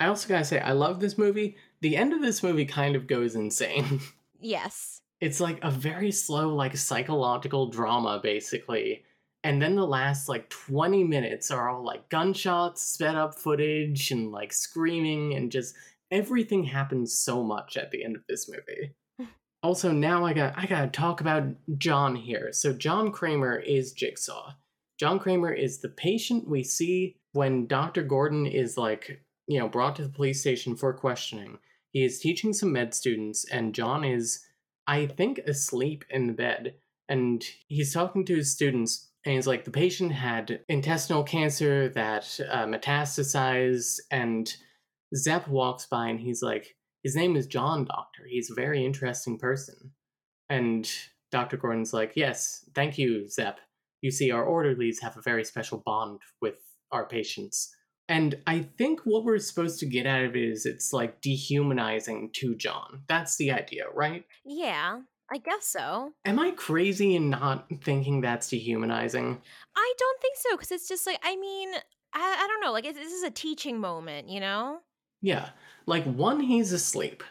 i also gotta say i love this movie the end of this movie kind of goes insane Yes. it's like a very slow like psychological drama basically and then the last like 20 minutes are all like gunshots sped up footage and like screaming and just everything happens so much at the end of this movie Also, now I got I gotta talk about John here. So John Kramer is Jigsaw. John Kramer is the patient we see when Dr. Gordon is like, you know, brought to the police station for questioning. He is teaching some med students, and John is, I think, asleep in the bed. And he's talking to his students, and he's like, the patient had intestinal cancer that uh, metastasized, and Zepp walks by, and he's like, his name is John Doctor. He's a very interesting person. And Dr. Gordon's like, yes, thank you, Zepp. You see, our orderlies have a very special bond with our patients. And I think what we're supposed to get out of it is it's like dehumanizing to John. That's the idea, right? Yeah, I guess so. Am I crazy in not thinking that's dehumanizing? I don't think so because it's just like I mean I, I don't know like this is a teaching moment, you know. Yeah. Like, one, he's asleep,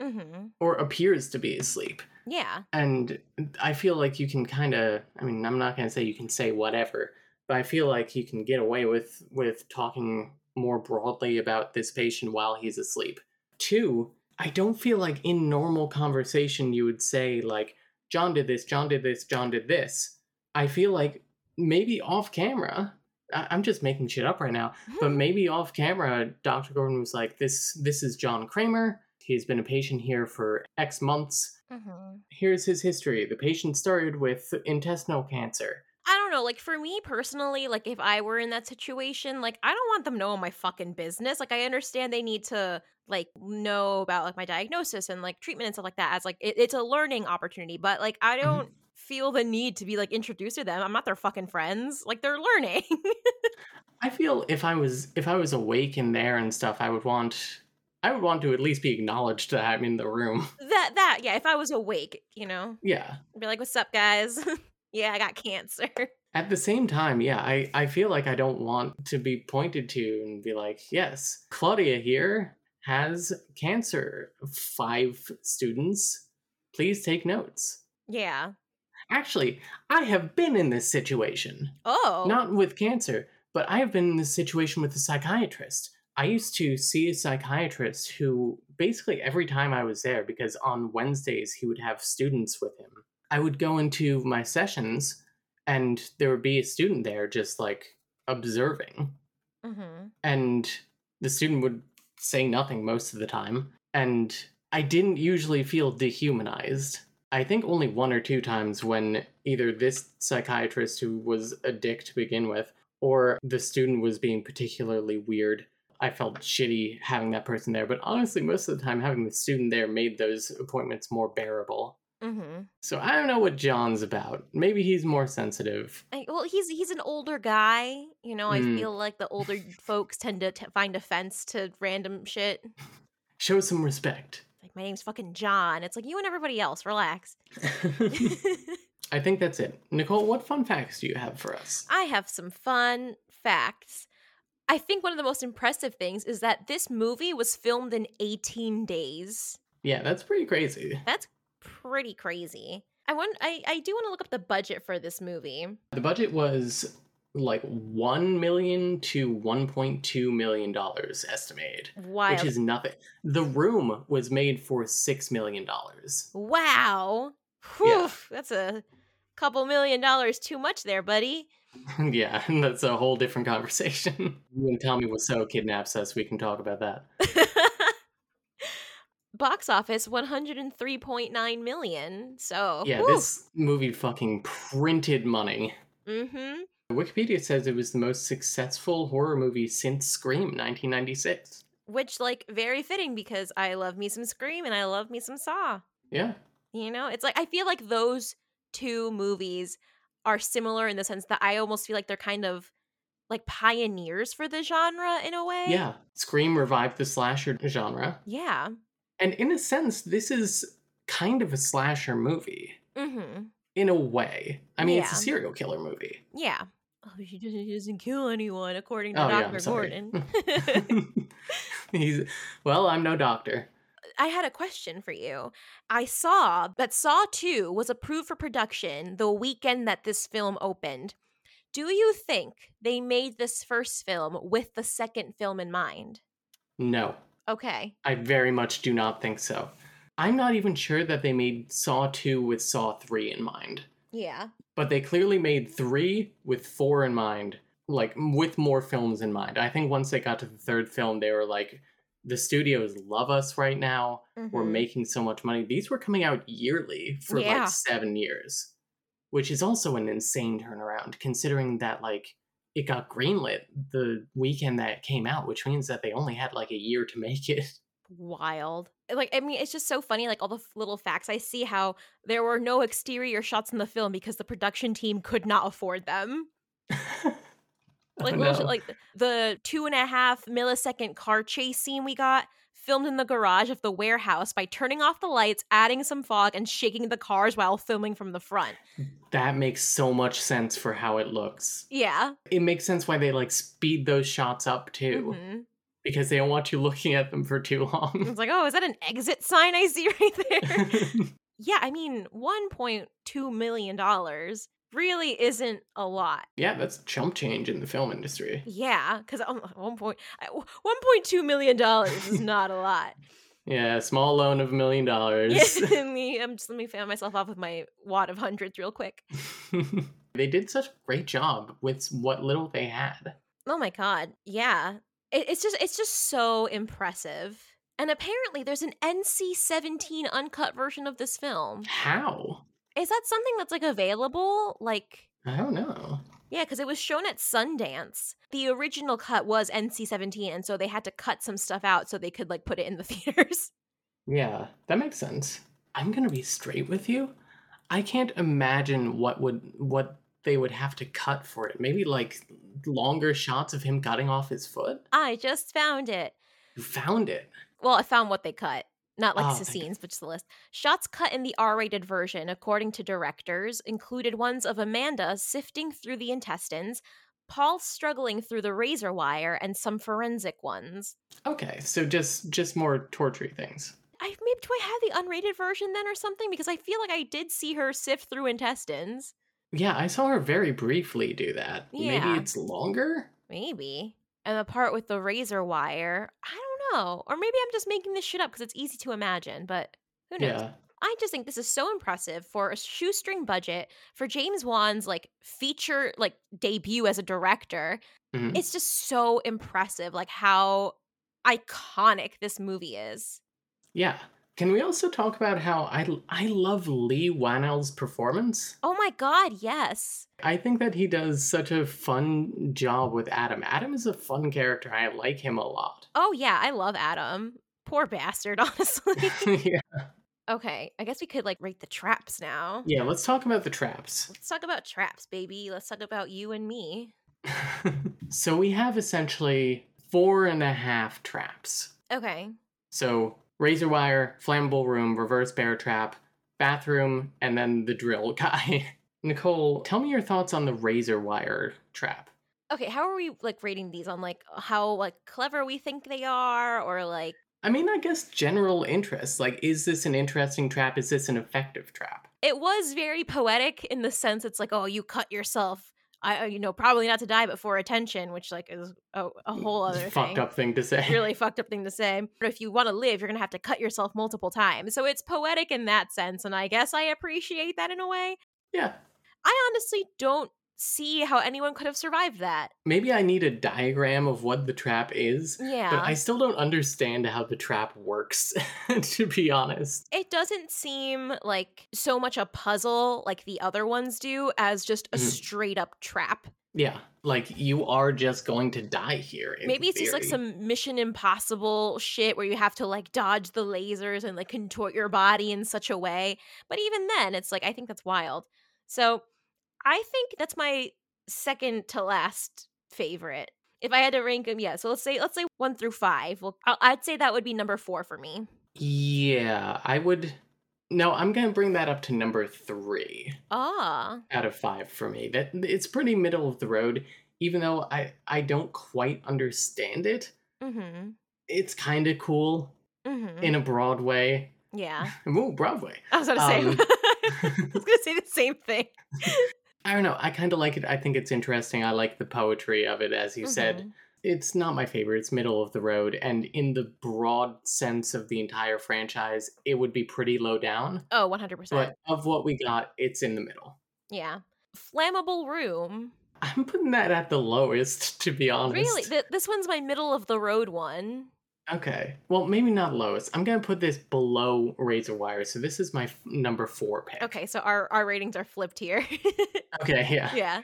Mm-hmm. or appears to be asleep. Yeah. And I feel like you can kind of, I mean, I'm not going to say you can say whatever, but I feel like you can get away with with talking more broadly about this patient while he's asleep. Two, I don't feel like in normal conversation you would say like John did this, John did this, John did this. I feel like maybe off camera, I- I'm just making shit up right now, but maybe off camera, Dr. Gordon was like, "This, this is John Kramer. He's been a patient here for X months. hmm Here's his history. The patient started with intestinal cancer. Don't know. Like for me personally, like if I were in that situation, like I don't want them knowing my fucking business. Like I understand they need to like know about like my diagnosis and like treatment and stuff like that as like it, it's a learning opportunity. But like I mm-hmm. don't feel the need to be like introduced to them. I'm not their fucking friends. Like they're learning. I feel if I was if I was awake in there and stuff, I would want I would want to at least be acknowledged that I'm in the room. that that yeah. If I was awake, you know, Yeah. I'd be like, "What's up, guys? yeah, I got cancer." At the same time, yeah, I, I feel like I don't want to be pointed to and be like, yes, Claudia here has cancer. Five students, please take notes. yeah. Actually, I have been in this situation. Oh. Not with cancer, but I have been in this situation with a psychiatrist. I used to see a psychiatrist who basically every time I was there, because on Wednesdays he would have students with him, I would go into my sessions and there would be a student there just like observing. Mm-hmm. And the student would say nothing most of the time. And I didn't usually feel dehumanized. I think only one or two times when either this psychiatrist who was a dick to begin with, or the student was being particularly weird. I felt shitty having that person there, but honestly, most of the time, having the student there made those appointments more bearable. Mm-hmm. So I don't know what John's about. Maybe he's more sensitive. I, well, he's he's an older guy. You know, I Mm. feel like the older folks tend to t- find offense to random shit. Show some respect. Like my name's fucking John. It's like you and everybody else. Relax. I think that's it. Nicole, what fun facts do you have for us? I have some fun facts. I think one of the most impressive things is that this movie was filmed in 18 days. Yeah, that's pretty crazy. That's pretty crazy. I want I, I do want to look up the budget for this movie. The budget was like 1 million to 1.2 million dollars estimated, Wild. which is nothing. The Room was made for 6 million dollars. wow. Whew, That's a couple million dollars too much there, buddy. yeah, that's a whole different conversation. You and Tommy Wiseau kidnaps us, we can talk about that. Box office 103.9 million. So, Yeah, this movie fucking printed money. Mhm. Wikipedia says it was the most successful horror movie since Scream 1996. Which like very fitting because I love me some Scream and I love me some Saw. Yeah. You know, it's like I feel like those two movies are similar in the sense that I almost feel like they're kind of like pioneers for the genre in a way. Yeah. Scream revived the slasher genre. Yeah. And in a sense, this is kind of a slasher movie. Mhm. In a way. I mean, it's a serial killer movie. Yeah. Oh, he doesn't, he doesn't kill anyone according to Oh, Dr. I'm. Gordon. He's, well, I'm no doctor. I had a question for you. I saw that Saw 2 was approved for production the weekend that this film opened. Do you think they made this first film with the second film in mind? No, Okay. I very much do not think so. I'm not even sure that they made Saw 2 with Saw 3 in mind. Yeah. But they clearly made 3 with 4 in mind, like with more films in mind. I think once they got to the third film, they were like, the studios love us right now. We're Mhm. making so much money. These were coming out yearly for Yeah. like seven years, which is also an insane turnaround considering that like it got greenlit the weekend that it came out, which means that they only had like a year to make it. wild. Eh, like, I mean, it's just so funny. Like all the f- little facts I see how there were no exterior shots in the film because the production team could not afford them. Like, Oh, no. like the two and a half millisecond car chase scene we got filmed in the garage of the warehouse by turning off the lights, adding some fog, and shaking the cars while filming from the front. that makes so much sense for how it looks. Yeah. It makes sense why they like speed those shots up too, Mhm. because they don't want you looking at them for too long. It's like, oh, is that an exit sign I see right there? yeah, I mean, $1.2 million really isn't a lot. yeah, that's chump change in the film industry. Yeah, because oh, one point, one point two million dollars is not a lot. Yeah, small loan of a million dollars. Me, I'm just let me fan myself off with my wad of hundreds real quick. they did such a great job with what little they had. Oh my god, yeah, it, it's just it's just so impressive. And apparently, there's an NC-17 uncut version of this film. How? Is that something that's like available? Like, I don't know. yeah, because it was shown at Sundance. The original cut was NC-17, and so they had to cut some stuff out so they could like put it in the theaters. Yeah, that makes sense. I'm gonna be straight with you. I can't imagine what would what they would have to cut for it. Maybe like longer shots of him cutting off his foot. I just found it. You found it. Well, I found what they cut. Not like Oh, scenes, but just the list. Shots cut in the R rated version, according to directors, included ones of Amanda sifting through the intestines, Paul struggling through the razor wire, and some forensic ones. Okay, so just just more tortury things. I maybe do I have the unrated version then or something? Because I feel like I did see her sift through intestines. Yeah, I saw her very briefly do that. Yeah. Maybe it's longer? Maybe. And the part with the razor wire, I don't know. Or maybe I'm just making this shit up because it's easy to imagine, but who knows? Yeah. I just think this is so impressive for a shoestring budget for James Wan's like feature like debut as a director. Mhm. It's just so impressive like how iconic this movie is. Yeah. Can we also talk about how I I love Leigh Whannell's performance? Oh my god, yes. I think that he does such a fun job with Adam. Adam is a fun character. I like him a lot. Oh yeah, I love Adam. Poor bastard, honestly. yeah. okay, I guess we could like rate the traps now. Yeah, let's talk about the traps. Let's talk about traps, baby. Let's talk about you and me. so we have essentially four and a half traps. Okay. So razor wire, flammable room, reverse bear trap, bathroom, and then the drill guy. Nicole, tell me your thoughts on the razor wire trap. Okay, how are we like rating these on like how like clever we think they are or like I mean, I guess general interest. Like, is this an interesting trap? Is this an effective trap? it was very poetic in the sense it's like oh you cut yourself i uh, you know probably not to die but for attention which like is a, a mm, whole other Fucked thing up thing to say. really fucked up thing to say but if you want to live you're gonna have to cut yourself multiple times so it's poetic in that sense and i guess i appreciate that in a way Yeah. i honestly don't see how anyone could have survived that Maybe I need a diagram of what the trap is, yeah but I still don't understand how the trap works, to be honest. it doesn't seem like so much a puzzle like the other ones do as just a Mhm. straight up trap Yeah, like you are just going to die here. Maybe it's just like some Mission Impossible shit where you have to like dodge the lasers and like contort your body in such a way. But even then, it's like, I think that's wild. So I think that's my second to last favorite. If I had to rank them, yeah. So let's say let's say one through five. Well, I'd say that would be number four for me. Yeah, I would. No, I'm gonna bring that up to number three Ah, out of five for me. That it's pretty middle of the road, even though I I don't quite understand it. mm-hmm, It's kind of cool mm-hmm. in a broad way. yeah. Ooh, Broadway. I was gonna say. Um, I was gonna say the same thing. I don't know. I kind of like it. I think it's interesting. I like the poetry of it, as you said. Mhm. It's not my favorite. It's middle of the road. And in the broad sense of the entire franchise, it would be pretty low down. Oh, 100%. But of what we got, it's in the middle. yeah. Flammable room. I'm putting that at the lowest, to be honest. Really? Th- this one's my middle of the road one. Okay. Well, maybe not lowest. I'm going to put this below Razor Wire. So this is my f- number four pick. Okay, so our, our ratings are flipped here. Okay, yeah. yeah.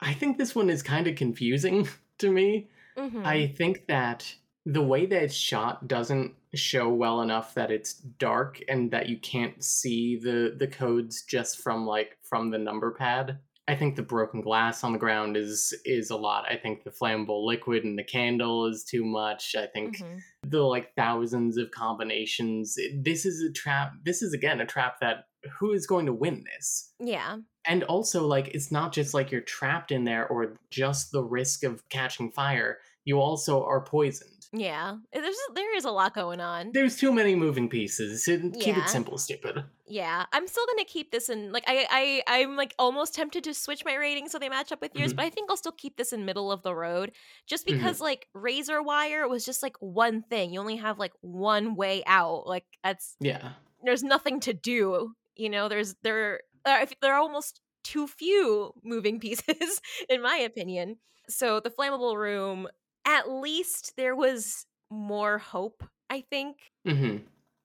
I think this one is kind of confusing to me. Mhm. I think that the way that it's shot doesn't show well enough that it's dark and that you can't see the the codes just from like from the number pad. I think the broken glass on the ground is is a lot. I think the flammable liquid and the candle is too much. I think Mhm. The like thousands of combinations. This is a trap. This is again a trap that who is going to win this? Yeah. And also, like, it's not just like you're trapped in there or just the risk of catching fire. You also are poisoned. Yeah. There's there is a lot going on. There's too many moving pieces. Keep Yeah. it simple, stupid. Yeah, I'm still gonna keep this in like I I I'm like almost tempted to switch my rating so they match up with yours, Mhm. but I think I'll still keep this in middle of the road just Mhm. because like razor wire was just like one thing. You only have like one way out. Like that's Yeah. there's nothing to do. You know, there's there uh, there are almost too few moving pieces in my opinion. So the flammable room, at least there was more hope. I think. hmm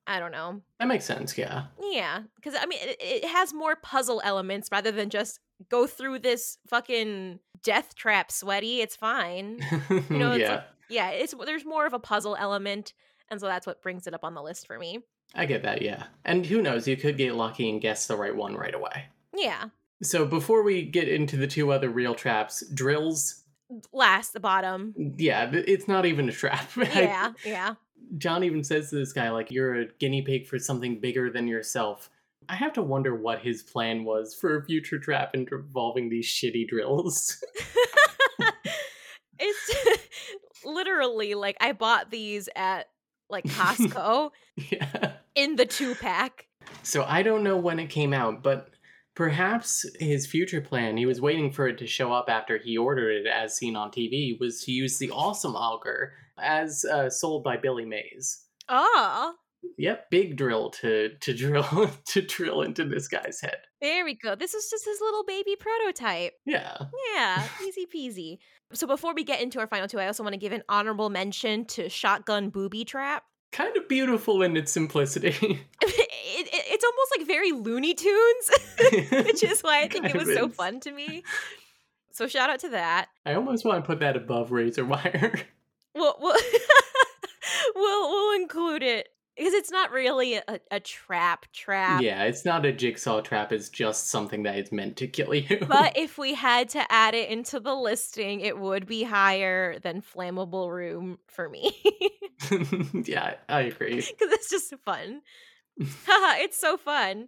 I don't know. That makes sense. Yeah. Yeah, because I mean, it, it has more puzzle elements rather than just go through this fucking death trap. Sweaty, it's fine. You know, it's yeah. like- Yeah, it's there's more of a puzzle element, and so that's what brings it up on the list for me. I get that. Yeah. And who knows? You could get lucky and guess the right one right away. Yeah, So before we get into the two other real traps, drills. Last the bottom. Yeah, it's not even a trap. Yeah, yeah. John even says to this guy, like, you're a guinea pig for something bigger than yourself. I have to wonder what his plan was for a future trap involving these shitty drills. it's literally like I bought these at like Costco yeah. in the two pack. So I don't know when it came out, but perhaps his future plan, he was waiting for it to show up after he ordered it as seen on TV, was to use the awesome auger as uh, sold by Billy Mays. Oh, Yep, big drill to to drill to drill into this guy's head. there we go. This is just his little baby prototype. Yeah. Yeah, easy peasy. So before we get into our final two, I also want to give an honorable mention to Shotgun Booby Trap. Kind of beautiful in its simplicity. it, it, it's almost like very Looney Tunes, which is why I think it was so fun to me. So shout out to that. I almost want to put that above razor wire. We'll we'll we'll, we'll include it because it's not really a, a trap trap. yeah, it's not a jigsaw trap, it's just something that is meant to kill you. But if we had to add it into the listing, it would be higher than flammable room for me. yeah, I agree. because it's just fun. Haha, it's so fun.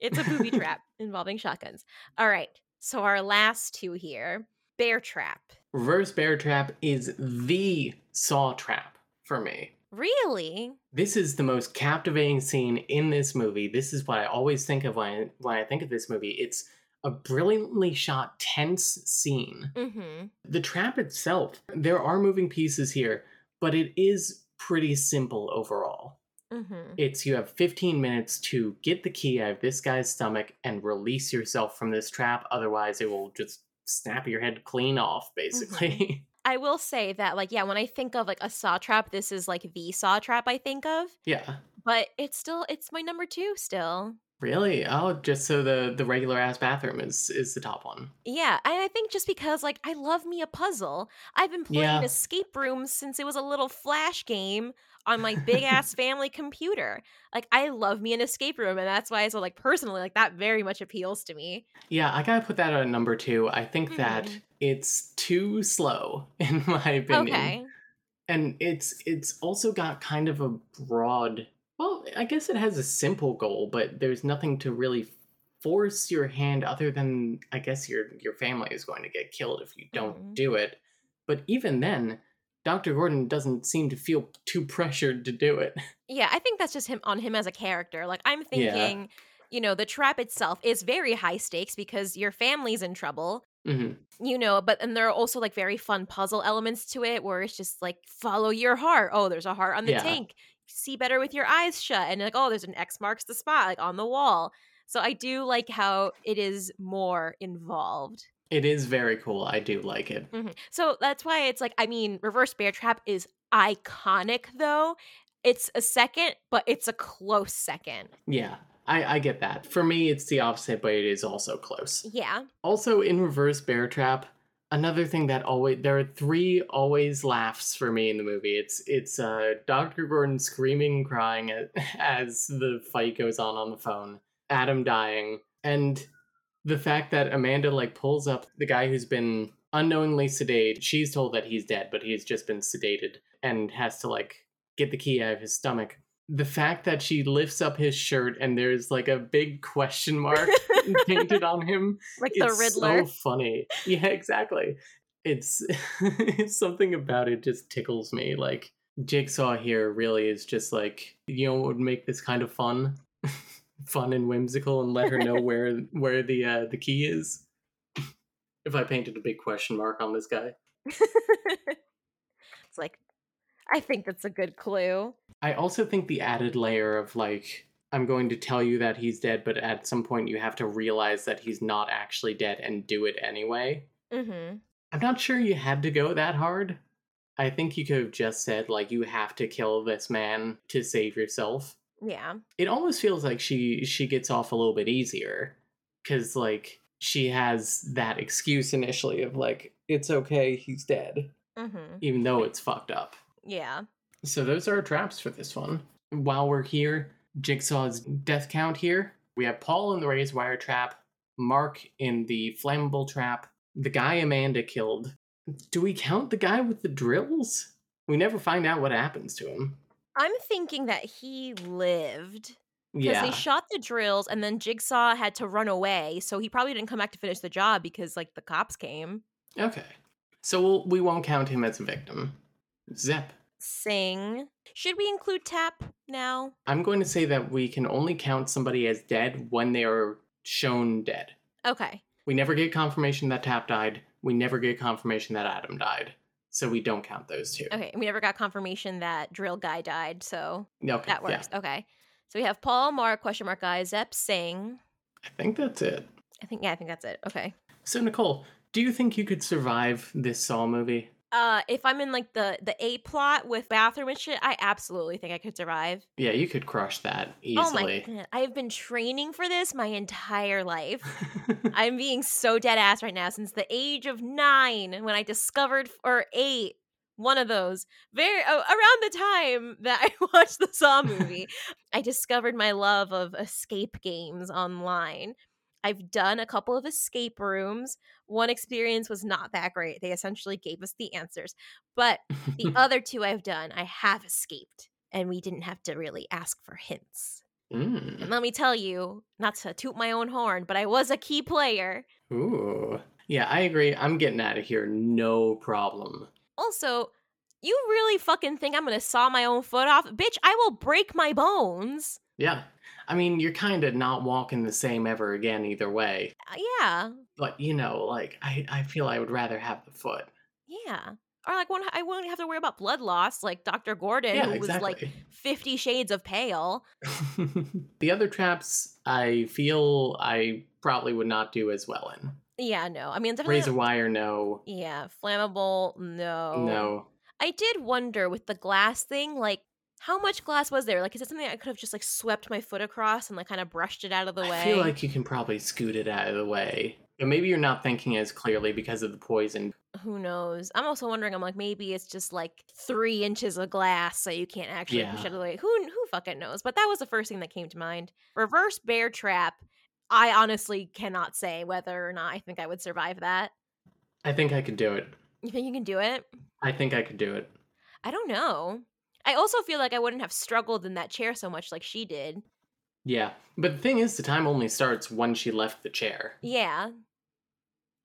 It's a booby trap involving shotguns. All right. So our last two here, bear trap. Reverse bear trap is the saw trap for me. Really? This is the most captivating scene in this movie. This is what I always think of when I, when I think of this movie. It's a brilliantly shot, tense scene. Mm-hmm. The trap itself, there are moving pieces here, but it is pretty simple overall. Mm-hmm. It's you have 15 minutes to get the key out of this guy's stomach and release yourself from this trap. Otherwise, it will just snap your head clean off, basically. I will say that, like, yeah, when I think of like a saw trap, this is like the saw trap I think of. yeah. But it's still it's my number two still. Really? Oh, just so the the regular ass bathroom is is the top one. Yeah, and I think just because like I love me a puzzle. I've been playing Yeah. escape rooms since it was a little flash game on my big ass family computer. Like I love me an escape room, and that's why. I So like personally, like that very much appeals to me. Yeah, I gotta put that at number two. I think that Mhm. it's too slow, in my opinion. Okay. and it's it's also got kind of a broad well i guess it has a simple goal but there's nothing to really force your hand other than i guess your your family is going to get killed if you don't Mhm. do it but even then dr gordon doesn't seem to feel too pressured to do it Yeah, I think that's just him on him as a character. Like I'm Yeah. thinking, you know, the trap itself is very high stakes because your family's in trouble. hmm you know but and there are also like very fun puzzle elements to it where it's just like follow your heart oh there's a heart on the Yeah. tank see better with your eyes shut and like oh there's an x marks the spot like on the wall so i do like how it is more involved It is very cool. I do like it. Mhm. so that's why it's like i mean reverse bear trap is iconic though it's a second but it's a close second Yeah, I, I get that. For me, it's the opposite, but it is also close. yeah Also, in Reverse Bear Trap, another thing that always there are three always laughs for me in the movie. It's it's uh, Doctor Gordon screaming and crying as the fight goes on on the phone. Adam dying, and the fact that Amanda like pulls up the guy who's been unknowingly sedated. She's told that he's dead, but he's just been sedated and has to like get the key out of his stomach. The fact that she lifts up his shirt and there's like a big question mark painted on him like the riddler so funny. Yeah, exactly. It's it's something about it just tickles me. Like Jigsaw here really is just like you know what would make this kind of fun, fun and whimsical, and let her know where where the uh, the key is. If I painted a big question mark on this guy, it's like i think that's a good clue I also think the added layer of like I'm going to tell you that he's dead, but at some point you have to realize that he's not actually dead and do it anyway. mm-hmm I'm not sure you had to go that hard. I think you could have just said, like, you have to kill this man to save yourself. Yeah It almost feels like she she gets off a little bit easier. Cause like she has that excuse initially of like, it's okay, he's dead. mm-hmm Even though it's fucked up. yeah So those are our traps for this one. While we're here, Jigsaw's death count here. We have Paul in the raised wire trap, Mark in the flammable trap, the guy Amanda killed. Do we count the guy with the drills? We never find out what happens to him. I'm thinking that he lived because Yeah. they shot the drills and then Jigsaw had to run away, so he probably didn't come back to finish the job because like the cops came. Okay. So we'll, we won't count him as a victim. Zepp. Sing. Should we include Tapp now? I'm going to say that we can only count somebody as dead when they are shown dead. Okay. We never get confirmation that Tapp died. We never get confirmation that Adam died. So we don't count those two. Okay. We never got confirmation that Drill Guy died, so Okay, that yeah. works. Okay. So we have Paul, Mark, question mark guy, Zepp, Sing. I think that's it. I think yeah, I think that's it. Okay. So Nicole, do you think you could survive this Saw movie? Uh if I'm in like the the A plot with bathroom and shit, I absolutely think I could survive. Yeah, you could crush that easily. Oh my god. I've been training for this my entire life. I'm being so dead ass right now since the age of nine when I discovered, or eight, one of those, very around the time that I watched the Saw movie, I discovered my love of escape games online. I've done a couple of escape rooms. One experience was not that great. They essentially gave us the answers. But the other two I've done, I have escaped. And we didn't have to really ask for hints. Mm. And let me tell you, not to toot my own horn, but I was a key player. Ooh. Yeah, I agree. I'm getting out of here, no problem. Also, you really fucking think I'm gonna saw my own foot off? Bitch, I will break my bones. Yeah. I mean, you're kind of not walking the same ever again either way. Uh, yeah, But, you know, like, I, I feel I would rather have the foot. yeah. Or like, won't, I won't have to worry about blood loss like Dr. Gordon, yeah, who was like 50 shades of pale. the other traps, I feel I probably would not do as well in. Yeah, no. I mean, definitely. Razor wire, no. Yeah, flammable, no. No. I did wonder with the glass thing, like, how much glass was there? Like, is it something I could have just like swept my foot across and like kind of brushed it out of the way? I feel like you can probably scoot it out of the way. But maybe you're not thinking as clearly because of the poison. who knows? I'm also wondering. I'm like, maybe it's just like three inches of glass, so you can't actually push Yeah. it away. Who who fucking knows? But that was the first thing that came to mind. Reverse bear trap. I honestly cannot say whether or not I think I would survive that. I think I could do it. You think you can do it? I think I could do it. I don't know. I also feel like I wouldn't have struggled in that chair so much like she did. Yeah. But the thing is, the time only starts when she left the chair. Yeah,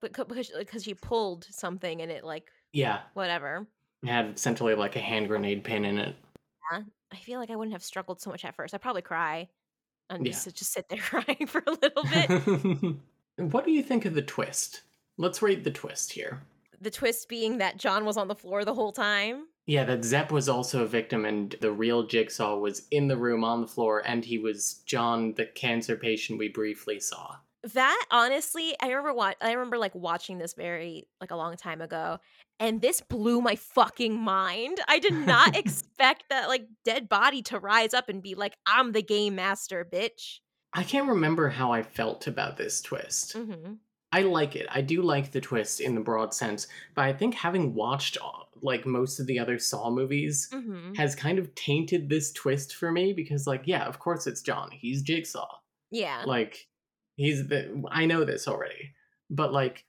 but because because she pulled something and it like Yeah. whatever. It had essentially like a hand grenade pin in it. Yeah. I feel like I wouldn't have struggled so much at first. I'd probably cry and Yeah. just just sit there crying for a little bit. what do you think of the twist? Let's rate the twist here. The twist being that John was on the floor the whole time. Yeah, that Zepp was also a victim and the real Jigsaw was in the room on the floor and he was John, the cancer patient we briefly saw. That honestly, I remember what I remember like watching this very like a long time ago and this blew my fucking mind. I did not expect that like dead body to rise up and be like I'm the game master, bitch. I can't remember how I felt about this twist. hmm I like it. I do like the twist in the broad sense, but I think having watched like most of the other Saw movies hmm has kind of tainted this twist for me because like yeah, of course it's John. He's Jigsaw. Yeah. Like he's the I know this already. But like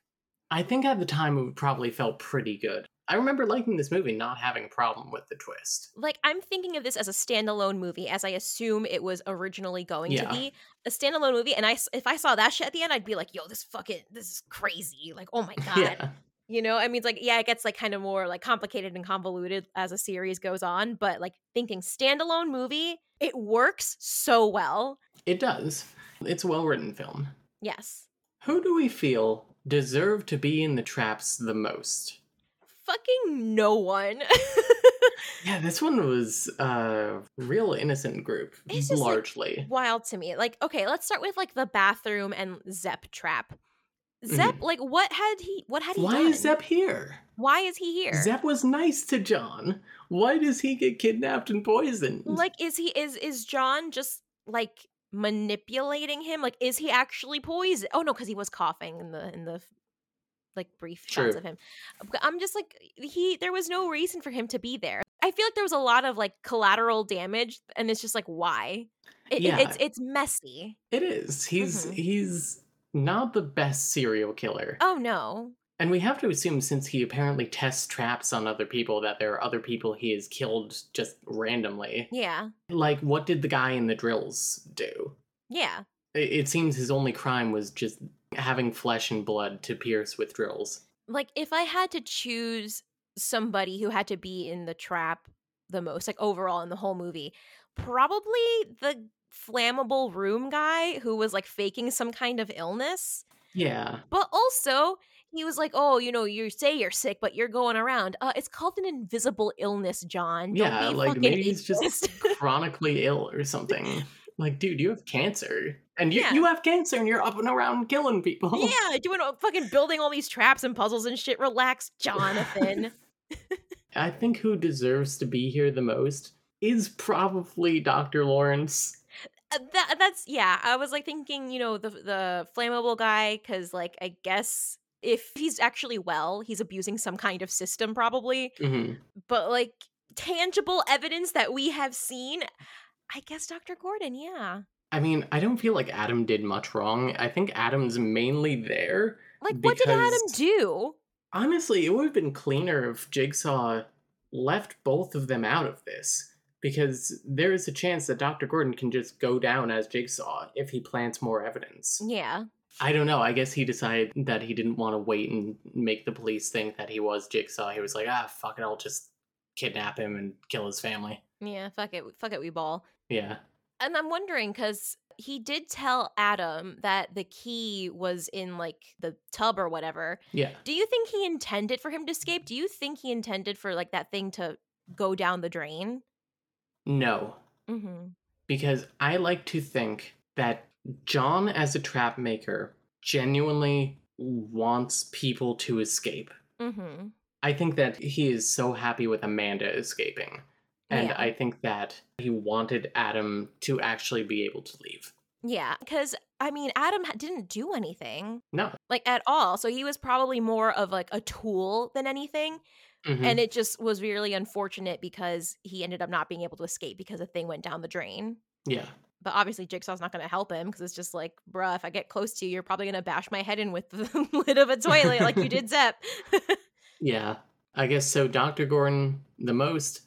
I think at the time it probably felt pretty good. I remember liking this movie not having a problem with the twist. like I'm thinking of this as a standalone movie, as I assume it was originally going Yeah. to be a standalone movie. And I, if I saw that shit at the end, I'd be like, "Yo, this fucking, this is crazy!" Like, oh my god, Yeah. You know? I mean, it's like, yeah, it gets like kind of more like complicated and convoluted as a series goes on. But like thinking standalone movie, it works so well. It does. It's a well written film. Yes, Who do we feel deserve to be in the traps the most? fucking no one. Yeah, this one was a real innocent group, It's just, like, largely. Wild to me. Like, okay, let's start with like the bathroom and Zepp trap. Zepp, like, what had he? What had he Why done? is Zepp here? Why is he here? Zepp was nice to John. Why does he get kidnapped and poisoned? like is he is is john just like manipulating him like is he actually poisoned oh no because he was coughing in the in the like brief shots of him i'm just like he there was no reason for him to be there i feel like there was a lot of like collateral damage and it's just like why It- Yeah. it's it's messy it is. He's Mhm. he's not the best serial killer. oh no And we have to assume since he apparently tests traps on other people that there are other people he has killed just randomly. yeah Like what did the guy in the drills do? yeah It, it seems his only crime was just having flesh and blood to pierce with drills. like if i had to choose somebody who had to be in the trap the most like overall in the whole movie probably the flammable room guy who was like faking some kind of illness Yeah. but also he was like oh you know you say you're sick but you're going around uh it's called an invisible illness john Don't Yeah, like maybe he's just chronically ill or something. Like, dude, you have cancer. And you, Yeah. you have cancer and you're up and around killing people. yeah doing fucking building all these traps and puzzles and shit relax jonathan I think who deserves to be here the most is probably Dr. Lawrence. Uh, that that's yeah. I was like thinking, you know, the the flammable guy, because like I guess if he's actually well, he's abusing some kind of system probably. hmm But like tangible evidence that we have seen, I guess Dr. Gordon, yeah. I mean, I don't feel like Adam did much wrong. I think Adam's mainly there. Like what did Adam do? Honestly, it would have been cleaner if Jigsaw left both of them out of this. Because there is a chance that Dr. Gordon can just go down as Jigsaw if he plants more evidence. Yeah. I don't know. I guess he decided that he didn't want to wait and make the police think that he was Jigsaw. He was like, ah, fuck it, I'll just kidnap him and kill his family. Yeah, fuck it. Fuck it, we ball. Yeah. And I'm wondering because he did tell Adam that the key was in like the tub or whatever. Yeah. Do you think he intended for him to escape? Do you think he intended for like that thing to go down the drain? No. Mm-hmm. Because I like to think that John, as a trap maker, genuinely wants people to escape. Mm-hmm. I think that he is so happy with Amanda escaping. And Yeah. I think that he wanted Adam to actually be able to leave. Yeah, because I mean, Adam didn't do anything No. like at all. So he was probably more of like a tool than anything. Mhm. And it just was really unfortunate because he ended up not being able to escape because the thing went down the drain. yeah. But obviously, Jigsaw's not going to help him because it's just like, bruh, if I get close to you, you're probably going to bash my head in with the lid of a toilet like you did Zepp. Yeah. I guess so. Dr. Gordon, the most.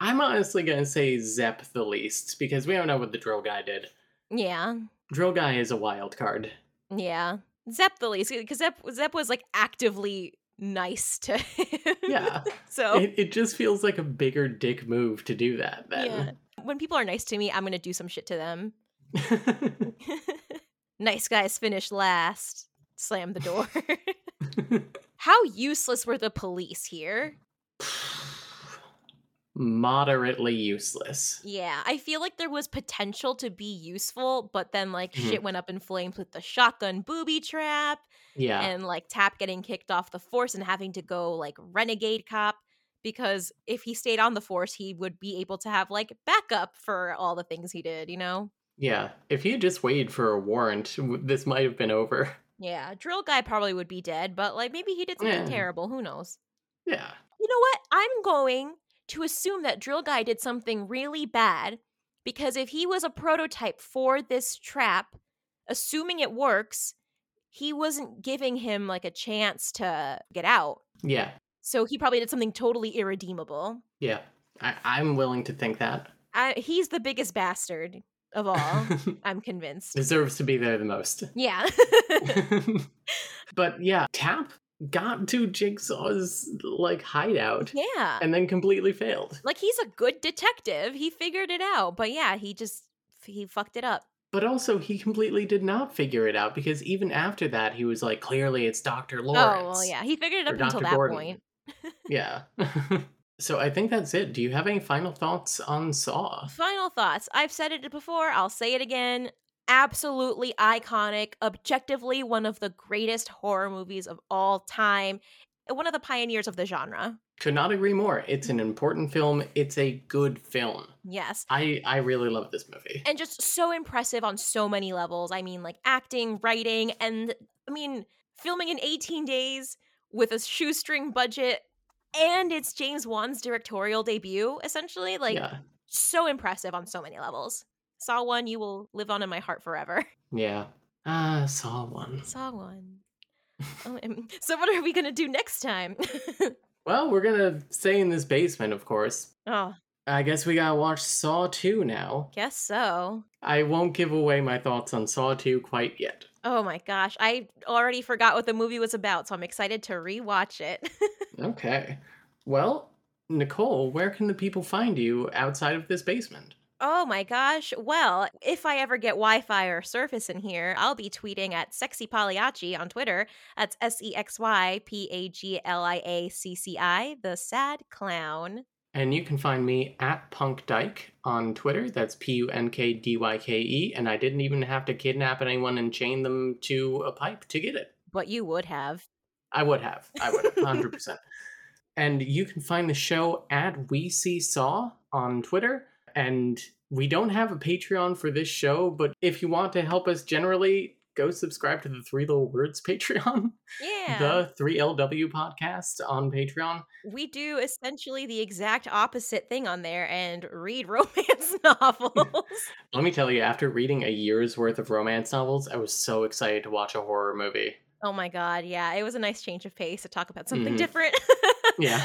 I'm honestly going to say Zepp the least because we don't know what the drill guy did. yeah. Drill guy is a wild card. Yeah. Zepp the least because Zepp, Zepp was like actively nice to him. Yeah. so It, it just feels like a bigger dick move to do that yeah. then. When people are nice to me, I'm going to do some shit to them. nice guys finish last. Slam the door. How useless were the police here? Moderately useless. Yeah, I feel like there was potential to be useful, but then like Mhm. shit went up in flames with the shotgun booby trap Yeah. and like Tapp getting kicked off the force and having to go like renegade cop because if he stayed on the force, he would be able to have like backup for all the things he did, you know? yeah. If he had just waited for a warrant, this might have been over. Yeah, drill guy probably would be dead, but like maybe he did something Yeah. terrible, who knows? Yeah. You know what? I'm going to assume that Drill Guy did something really bad because if he was a prototype for this trap, assuming it works, he wasn't giving him like a chance to get out. Yeah. So he probably did something totally irredeemable. Yeah. I- I'm willing to think that. I, he's the biggest bastard of all. I'm convinced. Deserves to be there the most. Yeah. but yeah, Tapp got to Jigsaw's like hideout yeah. and then completely failed. Like he's a good detective. He figured it out. But yeah, he just he fucked it up. But also, he completely did not figure it out because even after that, he was like, clearly it's Dr. Lawrence. Oh, well, yeah. He figured it up until Dr. that Gordon. point. Yeah. so I think that's it. Do you have any final thoughts on Saw? Final thoughts. I've said it before, I'll say it again. Absolutely iconic, objectively one of the greatest horror movies of all time, one of the pioneers of the genre. Could not agree more. It's an important film. It's a good film. Yes. I I really love this movie. And just so impressive on so many levels. I mean, like acting, writing, and I mean, filming in 18 days with a shoestring budget. And it's James Wan's directorial debut, essentially. Like, yeah. so impressive on so many levels. Saw one, you will live on in my heart forever. Yeah. Ah, Saw one. Saw one. Oh, so what are we gonna do next time? Well, we're gonna stay in this basement, of course. oh, I guess we gotta watch Saw 2 now. guess so. I won't give away my thoughts on Saw 2 quite yet. Oh my gosh, I already forgot what the movie was about, so I'm excited to rewatch it. Okay. Well, Nicole, where can the people find you outside of this basement? Oh my gosh. Well, if I ever get Wi-Fi or Surface in here, I'll be tweeting at Sexy Pagliacci on Twitter. That's S E X Y P A G L I A C C I, the sad clown. And you can find me at Punk Dyke on Twitter. That's P U N K D Y K E. And I didn't even have to kidnap anyone and chain them to a pipe to get it. But you would have. I would have. I would have. 100%. and you can find the show at We See Saw on Twitter. And we don't have a Patreon for this show, but if you want to help us generally, go subscribe to the Three Little Words Patreon, Yeah. the 3LW podcast on Patreon. we do essentially the exact opposite thing on there and read romance novels. Let me tell you, after reading a year's worth of romance novels, I was so excited to watch a horror movie. oh my god, yeah, it was a nice change of pace to talk about something Mhm. different. Yeah.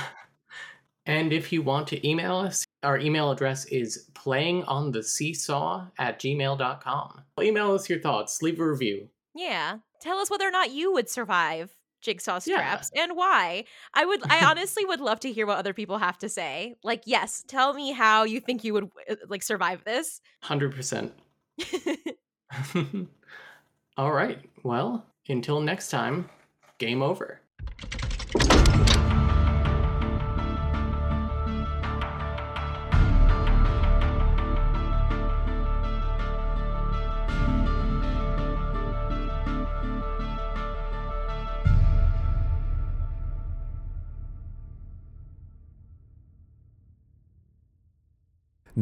And if you want to email us, our email address is playingontheseesaw at gmail.com. Email us your thoughts, leave a review. yeah, tell us whether or not you would survive jigsaw Yeah. straps and why. I would I honestly would love to hear what other people have to say. Like, yes, tell me how you think you would uh, like survive this. 100%. All right. Well, until next time, game over.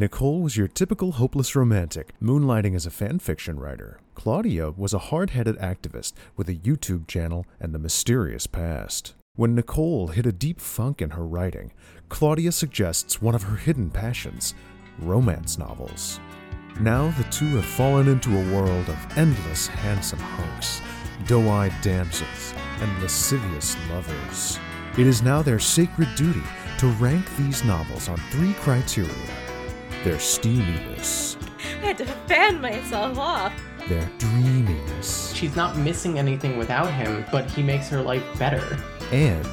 Nicole was your typical hopeless romantic, moonlighting as a fan fiction writer. Claudia was a hard headed activist with a YouTube channel and a mysterious past. When Nicole hit a deep funk in her writing, Claudia suggests one of her hidden passions romance novels. Now the two have fallen into a world of endless handsome hunks, doe eyed damsels, and lascivious lovers. It is now their sacred duty to rank these novels on three criteria their steaminess, I had to fan myself off. their dreaminess, She's not missing anything without him, but he makes her life better. and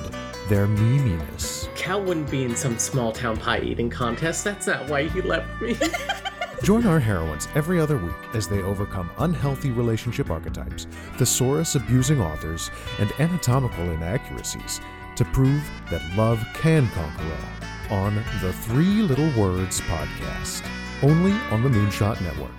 their meaminess. Cal wouldn't be in some small town pie eating contest. That's not why he left me. Join our heroines every other week as they overcome unhealthy relationship archetypes, thesaurus abusing authors, and anatomical inaccuracies to prove that love can conquer all on the Three Little Words podcast, only on the Moonshot Network.